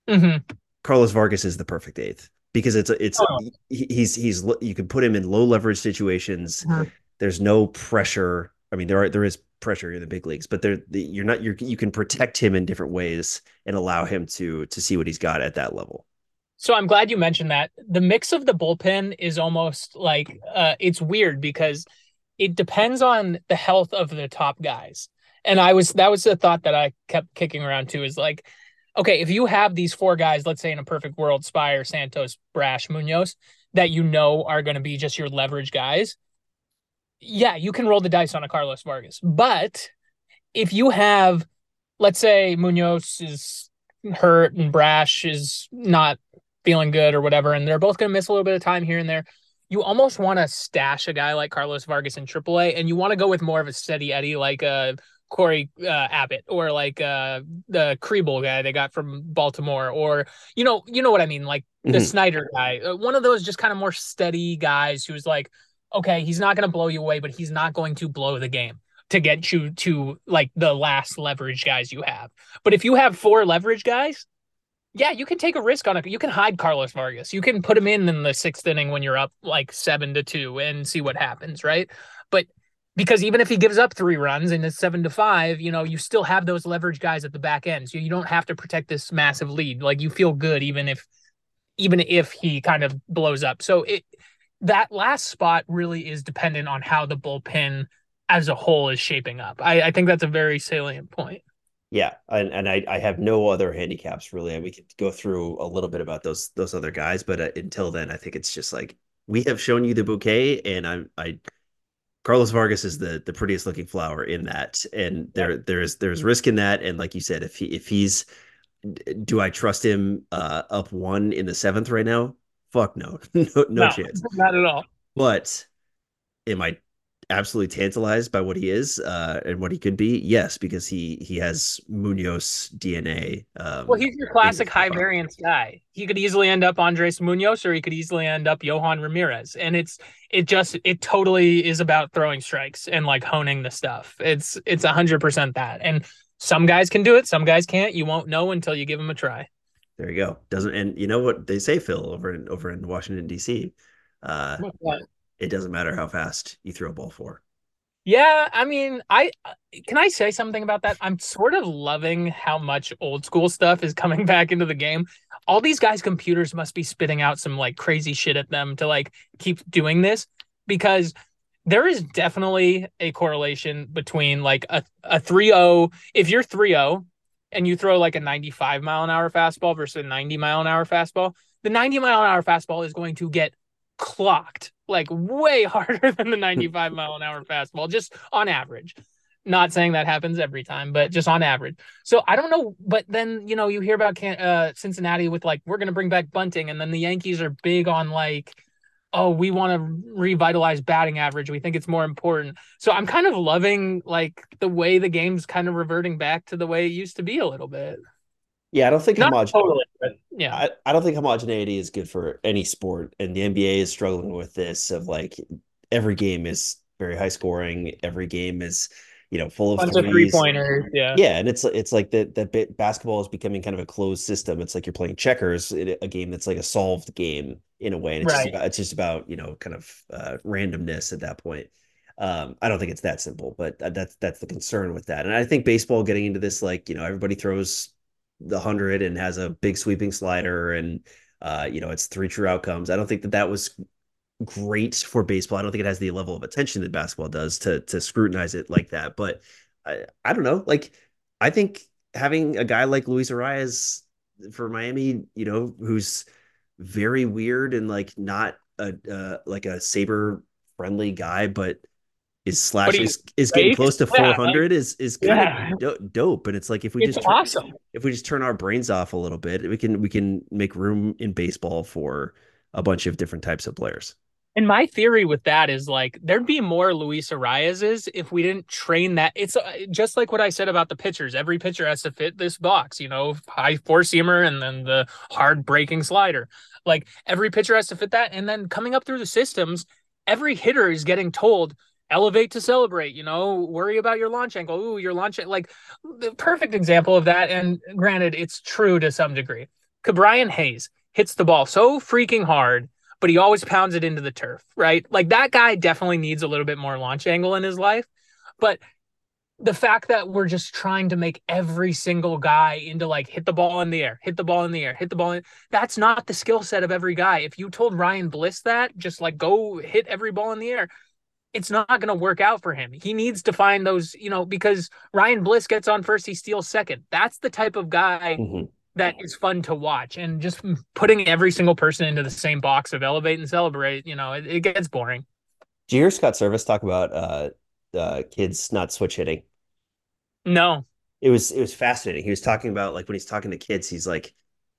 mm-hmm. Carlos Vargas is the perfect eighth because it's it's oh. he's he's you can put him in low leverage situations. Mm-hmm. There's no pressure. I mean, there are there is pressure in the big leagues, but there you're not you're you can protect him in different ways and allow him to to see what he's got at that level. So I'm glad you mentioned that. The mix of the bullpen is almost like uh, it's weird because it depends on the health of the top guys. And I was that was the thought that I kept kicking around too is like, okay, if you have these four guys, let's say in a perfect world, Speier, Santos, Brash, Munoz, that you know are going to be just your leverage guys, yeah, you can roll the dice on a Carlos Vargas. But if you have, let's say Munoz is hurt and Brash is not feeling good or whatever, and they're both going to miss a little bit of time here and there, you almost want to stash a guy like Carlos Vargas in AAA, and you want to go with more of a steady Eddie like a uh, Cory uh, Abbott or like uh, the Krehbiel guy they got from Baltimore, or you know, you know what I mean, like the mm-hmm. Snider guy, uh, one of those just kind of more steady guys who's like, okay, he's not going to blow you away, but he's not going to blow the game to get you to like the last leverage guys you have. But if you have four leverage guys, yeah, you can take a risk on it. You can hide Carlos Vargas. You can put him in in the sixth inning when you're up like seven to two and see what happens, right? But because even if he gives up three runs and it's seven to five, you know, you still have those leverage guys at the back end. So you don't have to protect this massive lead. Like you feel good even if even if he kind of blows up. So it that last spot really is dependent on how the bullpen as a whole is shaping up. I, I think that's a very salient point. Yeah, and, and I, I have no other handicaps really. And we could go through a little bit about those those other guys, but uh, until then, I think it's just like we have shown you the bouquet, and I'm I Carlos Vargas is the the prettiest looking flower in that, and there there's there's risk in that, and like you said, if he if he's do I trust him uh, up one in the seventh right now? Fuck no, no, no, no chance, not at all. But am I absolutely tantalized by what he is uh, and what he could be? Yes, because he he has Munoz DNA. Um, well, he's your classic high variance guy. He could easily end up Andres Munoz, or he could easily end up Yohan Ramirez. And it's it just it totally is about throwing strikes and like honing the stuff. It's it's a hundred percent that. And some guys can do it, some guys can't. You won't know until you give them a try. There you go. Doesn't and you know what they say, Phil, over in over in Washington D.C. Uh, it doesn't matter how fast you throw a ball for. Yeah, I mean, I uh, can I say something about that? I'm sort of loving how much old school stuff is coming back into the game. All these guys' computers must be spitting out some like crazy shit at them to like keep doing this because there is definitely a correlation between like a, a 3-0 if you're 3-0 and you throw like a 95 mile an hour fastball versus a 90 mile an hour fastball, the 90 mile an hour fastball is going to get clocked like way harder than the 95 mile an hour fastball, just on average. Not saying that happens every time, but just on average. So I don't know, but then you know you hear about uh, Cincinnati with like we're gonna bring back bunting, and then the Yankees are big on like, oh we want to revitalize batting average. We think it's more important. So I'm kind of loving like the way the game's kind of reverting back to the way it used to be a little bit. Yeah, I don't think Not homogen- totally, yeah, I, I don't think homogeneity is good for any sport, and the NBA is struggling with this. Of like every game is very high scoring, every game is you know full of three pointers. Yeah, yeah, and it's it's like that that basketball is becoming kind of a closed system. It's like you're playing checkers, a game that's like a solved game in a way, and it's right. just about it's just about you know kind of uh, randomness at that point. Um, I don't think it's that simple, but that's that's the concern with that. And I think baseball getting into this, like you know, everybody throws the hundred and has a big sweeping slider and uh, you know it's three true outcomes. I don't think that that was great for baseball. I don't think it has the level of attention that basketball does to to scrutinize it like that. But I, I don't know. Like I think having a guy like Luis Arraez for Miami, you know, who's very weird and like not a uh, like a saber friendly guy, but is slash is, is getting close to 400 yeah, is is kind yeah. of do- dope and it's like if we it's just turn, awesome if we just turn our brains off a little bit we can we can make room in baseball for a bunch of different types of players and my theory with that is like there'd be more Luis Arraez's if we didn't train that. It's uh, just like what I said about the pitchers. Every pitcher has to fit this box, you know, high four seamer and then the hard breaking slider. Like every pitcher has to fit that. And then coming up through the systems, every hitter is getting told elevate to celebrate you know worry about your launch angle. Ooh your launch like the perfect example of that and granted it's true to some degree. Ke'Bryan Hayes hits the ball so freaking hard but he always pounds it into the turf right? Like that guy definitely needs a little bit more launch angle in his life but the fact that we're just trying to make every single guy into like hit the ball in the air, hit the ball in the air, hit the ball in that's not the skill set of every guy. If you told Ryan Bliss that, just like go hit every ball in the air, it's not going to work out for him. He needs to find those, you know, because Ryan Bliss gets on first, he steals second. That's the type of guy mm-hmm. that is fun to watch. And just putting every single person into the same box of elevate and celebrate, you know, it, it gets boring. Do you hear Scott Servais talk about uh, uh, kids not switch hitting? No. It was it was fascinating. He was talking about like when he's talking to kids, he's like,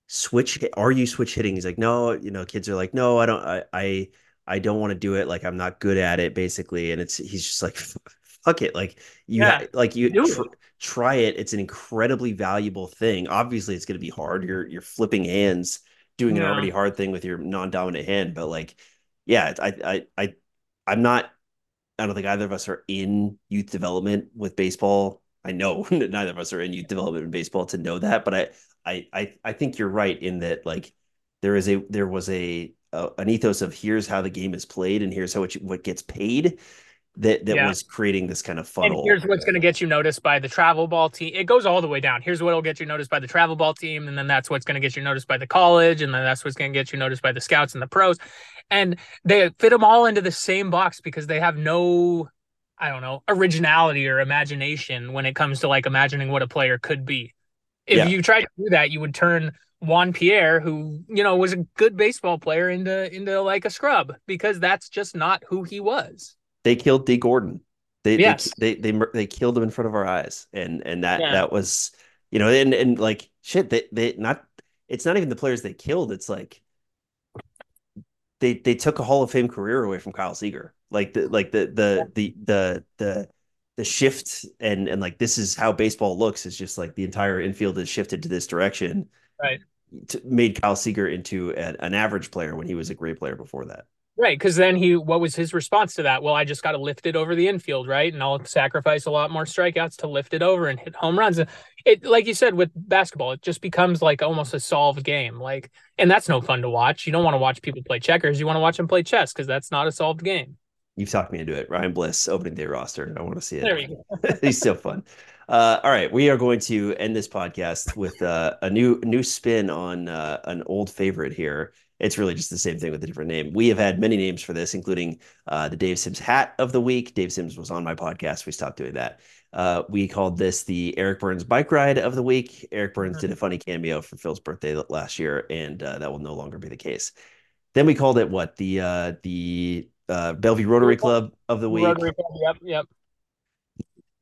"Switch? Are you switch hitting?" He's like, "No." You know, kids are like, "No, I don't. I I I don't want to do it. Like I'm not good at it, basically." And it's he's just like, "Fuck it!" Like you yeah, like you tr- try it. It's an incredibly valuable thing. Obviously, it's going to be hard. You're you're flipping hands, doing yeah. an already hard thing with your non-dominant hand, but like, yeah, I I I I'm not. I don't think either of us are in youth development with baseball I know neither of us are in youth development in baseball to know that, but I, I, I, I think you're right in that like there is a there was a, a an ethos of here's how the game is played and here's how it, what gets paid that that yeah. was creating this kind of funnel. And here's what's going to get you noticed by the travel ball team. It goes all the way down. Here's what'll get you noticed by the travel ball team, and then that's what's going to get you noticed by the college, and then that's what's going to get you noticed by the scouts and the pros. And they fit them all into the same box because they have no I don't know, originality or imagination when it comes to like imagining what a player could be. If yeah. you tried to do that, you would turn Juan Pierre, who, you know, was a good baseball player into into like a scrub because that's just not who he was. They killed Dee Gordon. They, yes. they, they they they killed him in front of our eyes. And and that yeah. that was, you know, and and like shit, they they not it's not even the players they killed, it's like they they took a Hall of Fame career away from Kyle Seager. Like the like the the yeah. the the the the shift and and like this is how baseball looks is just like the entire infield has shifted to this direction. Right. To, made Kyle Seager into an, an average player when he was a great player before that. Right, because then he, what was his response to that? Well, I just got to lift it over the infield, right? And I'll sacrifice a lot more strikeouts to lift it over and hit home runs. It, like you said, with basketball, it just becomes like almost a solved game. Like, and that's no fun to watch. You don't want to watch people play checkers. You want to watch them play chess because that's not a solved game. You've talked me into it. Ryan Bliss, opening day roster. I want to see it. There we go. He's so fun. Uh, all right, we are going to end this podcast with uh, a new new spin on uh, an old favorite here it's really just the same thing with a different name. We have had many names for this, including uh, the Dave Sims hat of the week. Dave Sims was on my podcast. We stopped doing that. Uh, we called this the Eric Burns bike ride of the week. Eric mm-hmm. did a funny cameo for Phil's birthday last year, and uh, that will no longer be the case. Then we called it what the uh, the uh, Bellevue Rotary Club of the week. Rotary Club, yep, yep.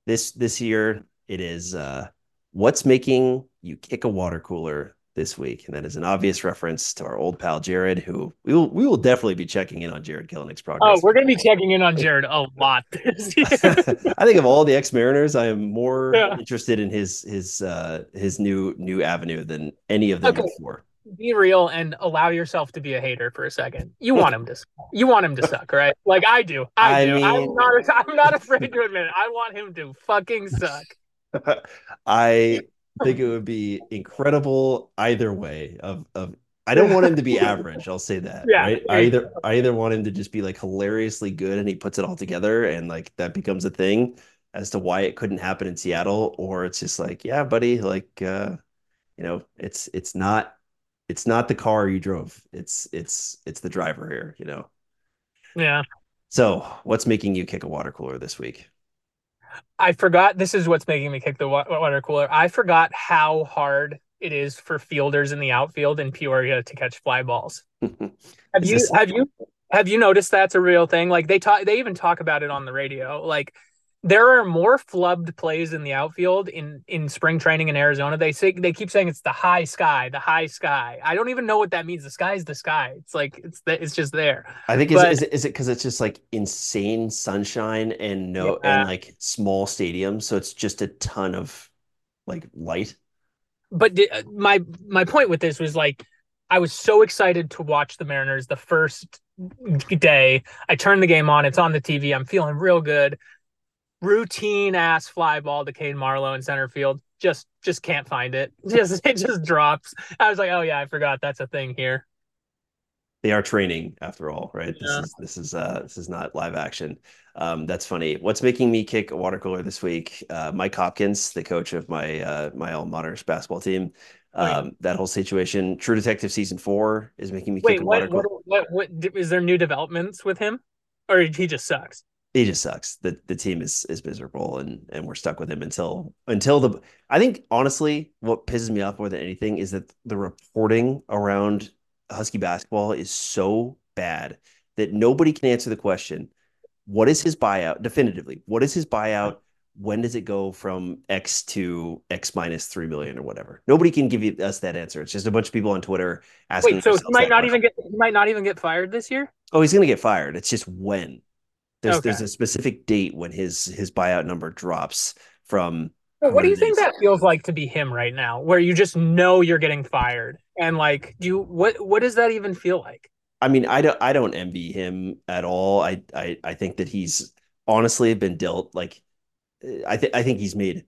This this year it is uh, what's making you kick a water cooler this week, and that is an obvious reference to our old pal Jarred, who we will we will definitely be checking in on Jarred Kelenic's progress. Oh, we're going to be checking in on Jarred a lot. I think of all the ex Mariners, I am more yeah. interested in his his uh, his new new avenue than any of them okay. before. Be real and allow yourself to be a hater for a second. You want him to you want him to suck, right? Like I do. I, I do. Mean... I'm not I'm not afraid to admit it. I want him to fucking suck. I think it would be incredible either way. Of of I don't want him to be average. I'll say that. Yeah. Right? I either I either want him to just be like hilariously good and he puts it all together and like that becomes a thing as to why it couldn't happen in Seattle, or it's just like, yeah, buddy, like uh, you know, it's it's not it's not the car you drove. It's it's it's the driver here, you know. Yeah. So, what's making you kick a water cooler this week? I forgot. This is what's making me kick the water cooler. I forgot how hard it is for fielders in the outfield in Peoria to catch fly balls. have you have you have you noticed that's a real thing? Like they talk, they even talk about it on the radio. Like there are more flubbed plays in the outfield in in spring training in Arizona. They say they keep saying it's the high sky, the high sky. I don't even know what that means. The sky is the sky. It's like it's the, it's just there. I think but, is, is it is it because it's just like insane sunshine and no yeah. and like small stadiums, so it's just a ton of like light. But my my point with this was like I was so excited to watch the Mariners the first day. I turned the game on. It's on the TV. I'm feeling real good routine ass fly ball to Cade Marlowe in center field. Just just can't find it. Just it just drops. I was like, oh yeah, I forgot that's a thing here. They are training after all, right? Yeah. This is this is uh this is not live action. Um, that's funny. What's making me kick a water cooler this week? Uh, Mike Hopkins, the coach of my uh, my alma mater's basketball team. Um, that whole situation. True Detective season four is making me Wait, kick a water cooler. What, what, what is there new developments with him, or he just sucks? He just sucks. The the team is is miserable and and we're stuck with him until until the I think honestly what pisses me off more than anything is that the reporting around Husky basketball is so bad that nobody can answer the question what is his buyout definitively what is his buyout? When does it go from x to x minus 3 million or whatever? Nobody can give you, us that answer. It's just a bunch of people on twitter asking wait so he might not question. even get he might not even get fired this year? Oh he's going to get fired. It's just when there's okay. there's a specific date when his his buyout number drops from. what do you think that feels like to be him right now, where you just know you're getting fired, and like, do you what what does that even feel like? I mean, I don't I don't envy him at all. I I I think that he's honestly been dealt like I think I think he's made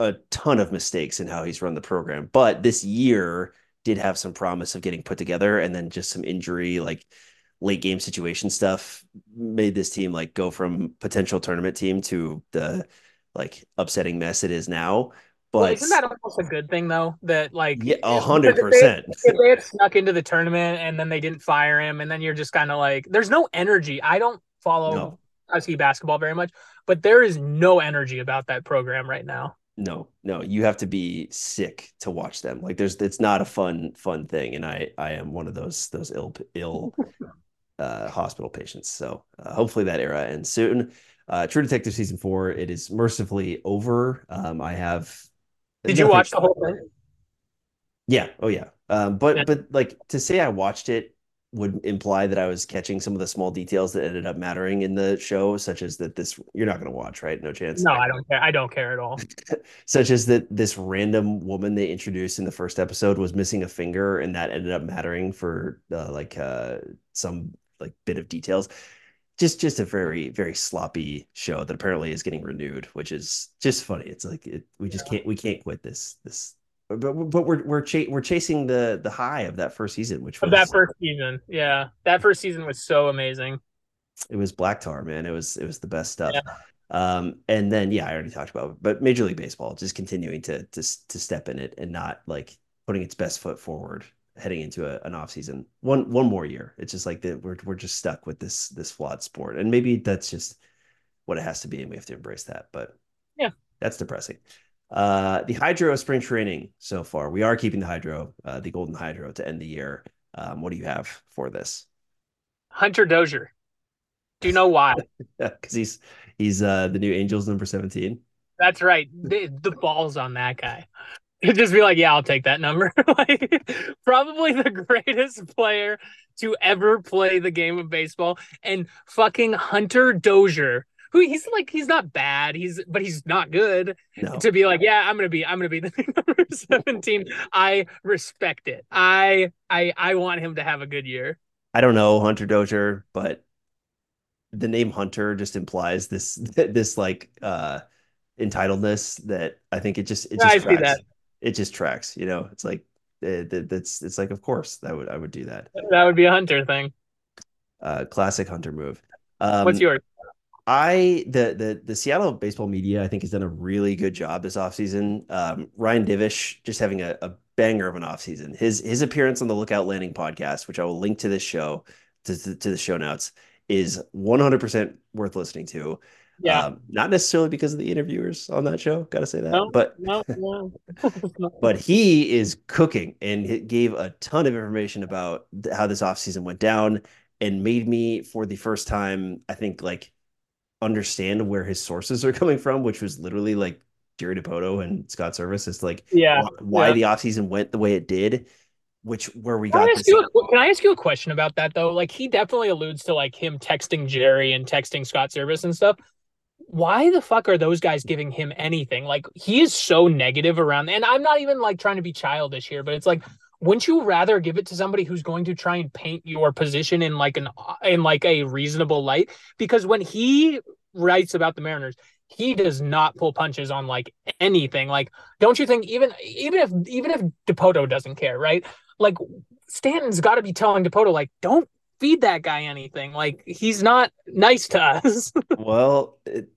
a ton of mistakes in how he's run the program, but this year did have some promise of getting put together, and then just some injury like late game situation stuff made this team like go from potential tournament team to the like upsetting mess it is now. But well, isn't that almost a good thing though? That like yeah, a hundred percent. If they had snuck into the tournament and then they didn't fire him, and then you're just kind of like, there's no energy. I don't follow no. Husky basketball very much, but there is no energy about that program right now. No, no, you have to be sick to watch them. Like there's, it's not a fun, fun thing, and I, I am one of those, those ill, ill uh, hospital patients. So uh, hopefully that era ends soon. Uh, True Detective season four, it is mercifully over. Um, I have. Did you watch the whole thing? Yeah. Oh yeah. Um, but yeah. but like to say I watched it would imply that I was catching some of the small details that ended up mattering in the show, such as that this you're not going to watch, right? No chance. No, I don't care. I don't care at all. such as that this random woman they introduced in the first episode was missing a finger, and that ended up mattering for uh, like uh, some like bit of details. Just just a very very sloppy show that apparently is getting renewed, which is just funny. It's like it, we just can't we can't quit this this but but we're we're we're chasing the the high of that first season, which was that first season. Yeah, that first season was so amazing. It was Black Tar, man. It was it was the best stuff. Yeah. Um, and then yeah, I already talked about, it, but Major League Baseball just continuing to to to step in it and not like putting its best foot forward heading into a, an off season. One one more year. It's just like that we're we're just stuck with this this flawed sport, and maybe that's just what it has to be, and we have to embrace that. But yeah, that's depressing. Uh, the Hydro spring training so far. We are keeping the Hydro, uh, the Golden Hydro, to end the year. Um, what do you have for this? Hunter Dozier. Do you know why? Because he's he's uh, the new Angels number seventeen. That's right. The, the balls on that guy. just be like, yeah, I'll take that number. like, probably the greatest player to ever play the game of baseball, and fucking Hunter Dozier, who he's like, he's not bad, he's but he's not good. No. To be like, yeah, I'm gonna be, I'm gonna be the number seventeen. I respect it. I, I, I want him to have a good year. I don't know Hunter Dozier, but the name Hunter just implies this, this like uh entitledness that I think it just it just I see that it just tracks. You know, it's like it, it, it's like of course that would I would do that. That would be a hunter thing. Uh, classic hunter move. Um, What's yours? I the the the Seattle baseball media I think has done a really good job this offseason. Um, Ryan Divish just having a, a banger of an offseason. His his appearance on the Lookout Landing podcast, which I will link to this show to, to, to the show notes, is 100% worth listening to. Yeah. Um, not necessarily because of the interviewers on that show, gotta say that. No, but no, no. but he is cooking and he gave a ton of information about how this offseason went down and made me for the first time, I think like understand where his sources are coming from, which was literally like Jerry Dipoto and Scott Servais. It's like yeah, why yeah. the offseason went the way it did which where we can got. I you a, can I ask you a question about that though? Like he definitely alludes to like him texting Jerry and texting Scott Servais and stuff why the fuck are those guys giving him anything? Like he is so negative around, and I'm not even like trying to be childish here, but it's like, wouldn't you rather give it to somebody who's going to try and paint your position in like an in like a reasonable light? Because when he writes about the Mariners, he does not pull punches on like anything. Like, don't you think even even if even if Dipoto doesn't care, right? Like Stanton's got to be telling Dipoto like, don't feed that guy anything. Like he's not nice to us. well, it,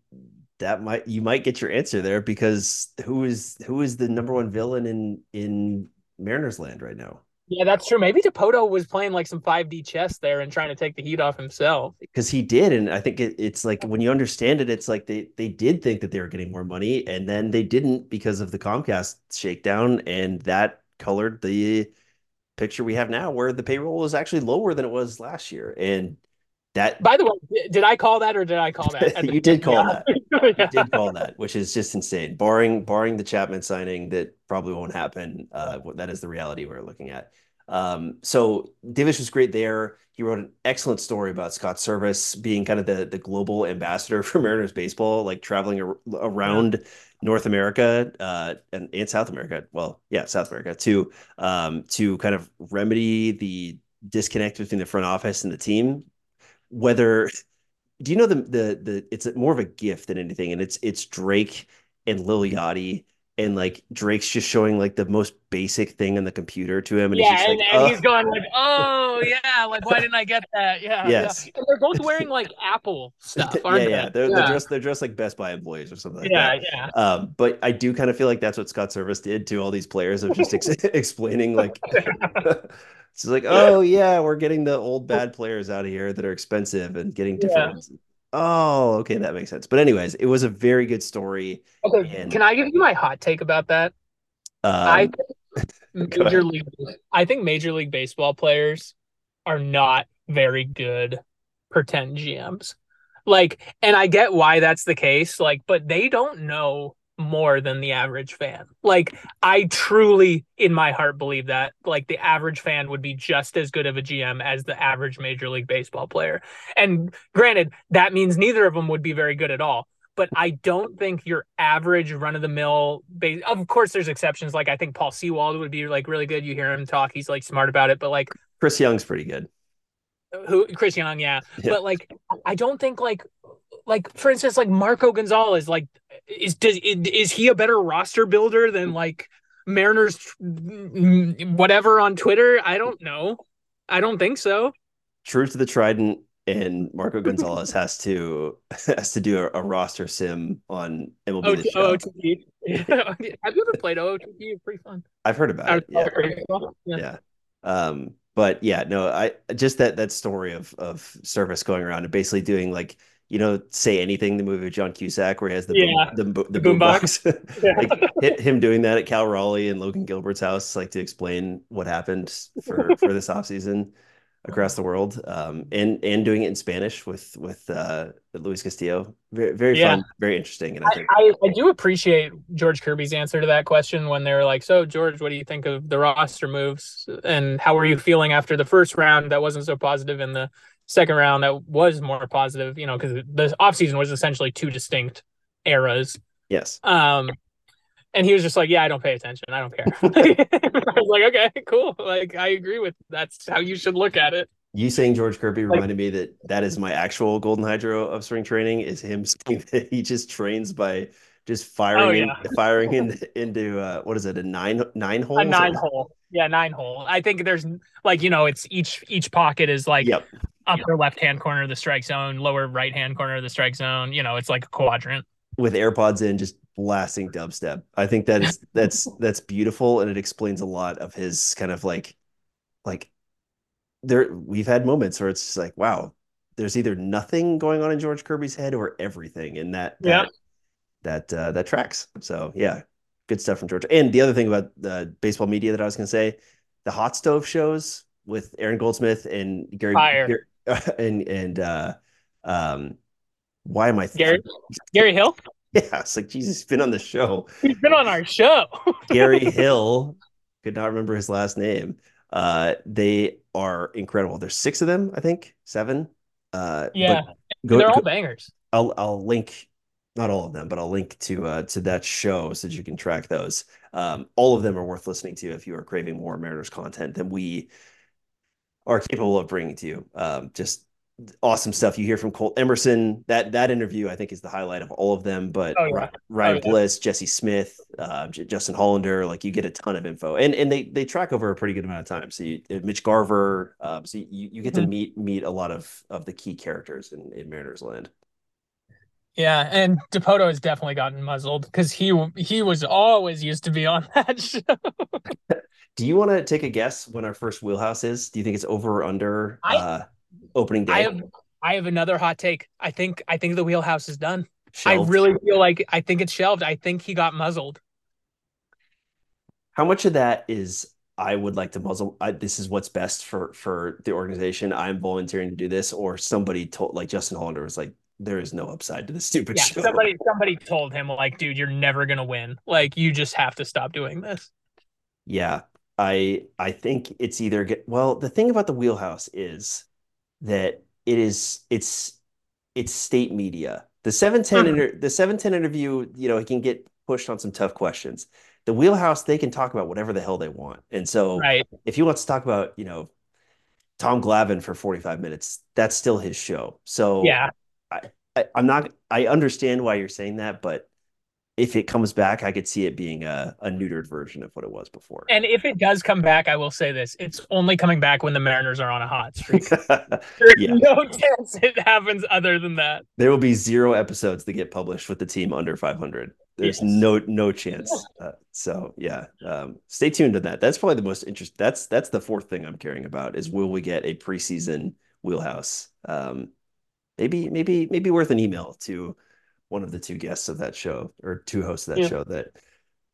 that might you might get your answer there because who is who is the number one villain in in Mariners land right now? Yeah, that's true. Maybe Dipoto was playing like some 5D chess there and trying to take the heat off himself. Because he did, and I think it, it's like when you understand it, it's like they they did think that they were getting more money, and then they didn't because of the Comcast shakedown, and that colored the picture we have now, where the payroll is actually lower than it was last year, and that. By the way, did I call that or did I call that? you did call that. yeah. Did call that, which is just insane. Barring barring the Chapman signing, that probably won't happen. Uh, that is the reality we're looking at. Um, so Divish was great there. He wrote an excellent story about Scott Servais being kind of the the global ambassador for Mariners baseball, like traveling ar- around yeah. North America uh, and, and South America. Well, yeah, South America to um, to kind of remedy the disconnect between the front office and the team. Whether do you know the the the it's more of a gift than anything, and it's it's Drake and Lil Yachty and like Drake's just showing like the most basic thing on the computer to him, and yeah, he's and, like, and oh. he's going like, "Oh yeah, like why didn't I get that?" Yeah, yes, yeah. And they're both wearing like Apple stuff, yeah, yeah. They're, yeah. they're dressed they're dressed like Best Buy employees or something. Like yeah, that. yeah. Um, but I do kind of feel like that's what Scott Servais did to all these players of just ex- explaining like. It's like, oh yeah, we're getting the old bad players out of here that are expensive and getting different Oh, okay, that makes sense. But anyways, it was a very good story. Okay, and... can I give you my hot take about that? Um, I major league. I think Major League Baseball players are not very good pretend GMs. Like, and I get why that's the case. Like, but they don't know more than the average fan. Like I truly in my heart believe that like the average fan would be just as good of a GM as the average major league baseball player. And granted, that means neither of them would be very good at all. But I don't think your average run of the mill base of course there's exceptions like I think Paul Sewald would be like really good. You hear him talk, he's like smart about it, but like Chris Young's pretty good. Who Chris Young, yeah. yeah. But like I don't think like like for instance like Marco Gonzalez like is does is he a better roster builder than like Mariners whatever on Twitter? I don't know. I don't think so. True to the Trident and Marco Gonzalez has to has to do a, a roster sim on MLB o- the show. Have you ever played OOTP? Pretty fun. I've heard about it. Yeah. yeah. yeah. Um, but yeah, no, I just that that story of of Servais going around and basically doing like you know, say anything. The movie with John Cusack, where he has the yeah. boom, the, the, the boom box, like him doing that at Cal Raleigh and Logan Gilbert's house, like to explain what happened for for this off season across the world, um, and and doing it in Spanish with with uh, Luis Castillo. Very very yeah. fun, very interesting. And I, think I, I, do appreciate George Kirby's answer to that question when they were like, "So George, what do you think of the roster moves, and how were you feeling after the first round that wasn't so positive in the second round that was more positive, you know, because the offseason was essentially two distinct eras. Yes. Um, and he was just like, "Yeah, I don't pay attention. I don't care." I was like, "Okay, cool. Like, I agree with that's how you should look at it." You saying George Kirby reminded me that that is my actual golden hydro of spring training is him saying that he just trains by just firing oh, yeah. in, firing in, into uh, what is it a nine nine hole a nine or? hole yeah nine hole I think there's like you know it's each each pocket is like yep upper left hand corner of the strike zone, lower right hand corner of the strike zone. You know, it's like a quadrant. With AirPods in, just blasting dubstep. I think that is that's that's beautiful, and it explains a lot of his kind of like like there. We've had moments where it's like, wow, there's either nothing going on in George Kirby's head or everything, and that, that yeah that uh, that tracks. So yeah, good stuff from George. And the other thing about the baseball media that I was going to say, the hot stove shows with Aaron Goldsmith and Gary, Gary and and uh um why am I Gary Gary Hill? Yeah, it's like Jesus, he's been on the show. He's been on our show. Gary Hill, could not remember his last name. Uh, they are incredible. There's six of them, I think, seven. Uh, yeah, go, they're all go, bangers. I'll I'll link, not all of them, but I'll link to uh to that show so that you can track those. Um, all of them are worth listening to if you are craving more Mariners content than we are capable of bringing to you. Um, just awesome stuff you hear from Colt Emerson. That that interview I think is the highlight of all of them. But oh, yeah. Ryan, oh, yeah. Bliss, Jesse Smith, uh, J- Justin Hollander, like you get a ton of info, and and they they track over a pretty good amount of time. So you, uh, Mitch Garver, um, so you, you get mm-hmm. to meet meet a lot of of the key characters in, in Mariners Land. Yeah, and Dipoto has definitely gotten muzzled because he he was always used to be on that show. Do you want to take a guess when our first wheelhouse is? Do you think it's over or under I, uh, opening day? I have I have another hot take. I think I think the wheelhouse is done. Shelved? I really feel like I think it's shelved. I think he got muzzled. How much of that is I would like to muzzle? I, this is what's best for for the organization. I'm volunteering to do this, or somebody told like Justin Hollander was like, there is no upside to this stupid Yeah, show. somebody somebody told him like, dude, you're never gonna win. Like, you just have to stop doing this. Yeah, I I think it's either get well, the thing about the wheelhouse is that it is it's it's state media. The 710 Mhm. inter, the 710 interview, you know, it can get pushed on some tough questions. The wheelhouse, they can talk about whatever the hell they want. And so Right. if he wants to talk about, you know, Tom Glavine for 45 minutes, that's still his show. So Yeah. I, I I'm not I understand why you're saying that, but if it comes back, I could see it being a, a neutered version of what it was before. And if it does come back, I will say this: it's only coming back when the Mariners are on a hot streak. There's Yeah. no chance it happens other than that. There will be zero episodes that get published with the team under 500. There's Yes. no no chance. Uh, so yeah, um, stay tuned to that. That's probably the most interest. That's that's the fourth thing I'm caring about is will we get a preseason wheelhouse? Um, maybe maybe maybe worth an email to one of the two guests of that show or two hosts of that Yeah. show that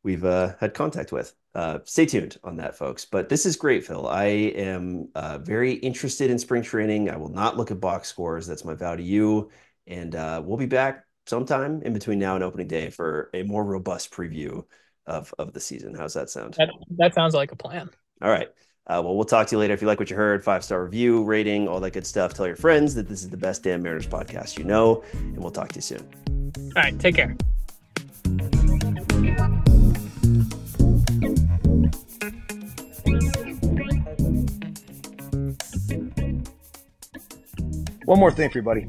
we've uh, had contact with. Uh, stay tuned on that, folks. But this is great, Phil. I am uh, very interested in spring training. I will not look at box scores. That's my vow to you. And uh, we'll be back sometime in between now and opening day for a more robust preview of of the season. How's that sound? That, that sounds like a plan. All right. Uh, well, we'll talk to you later. If you like what you heard, five star review, rating, all that good stuff. Tell your friends that this is the best damn Mariners podcast you know, and we'll talk to you soon. All right, take care. One more thing for you, buddy.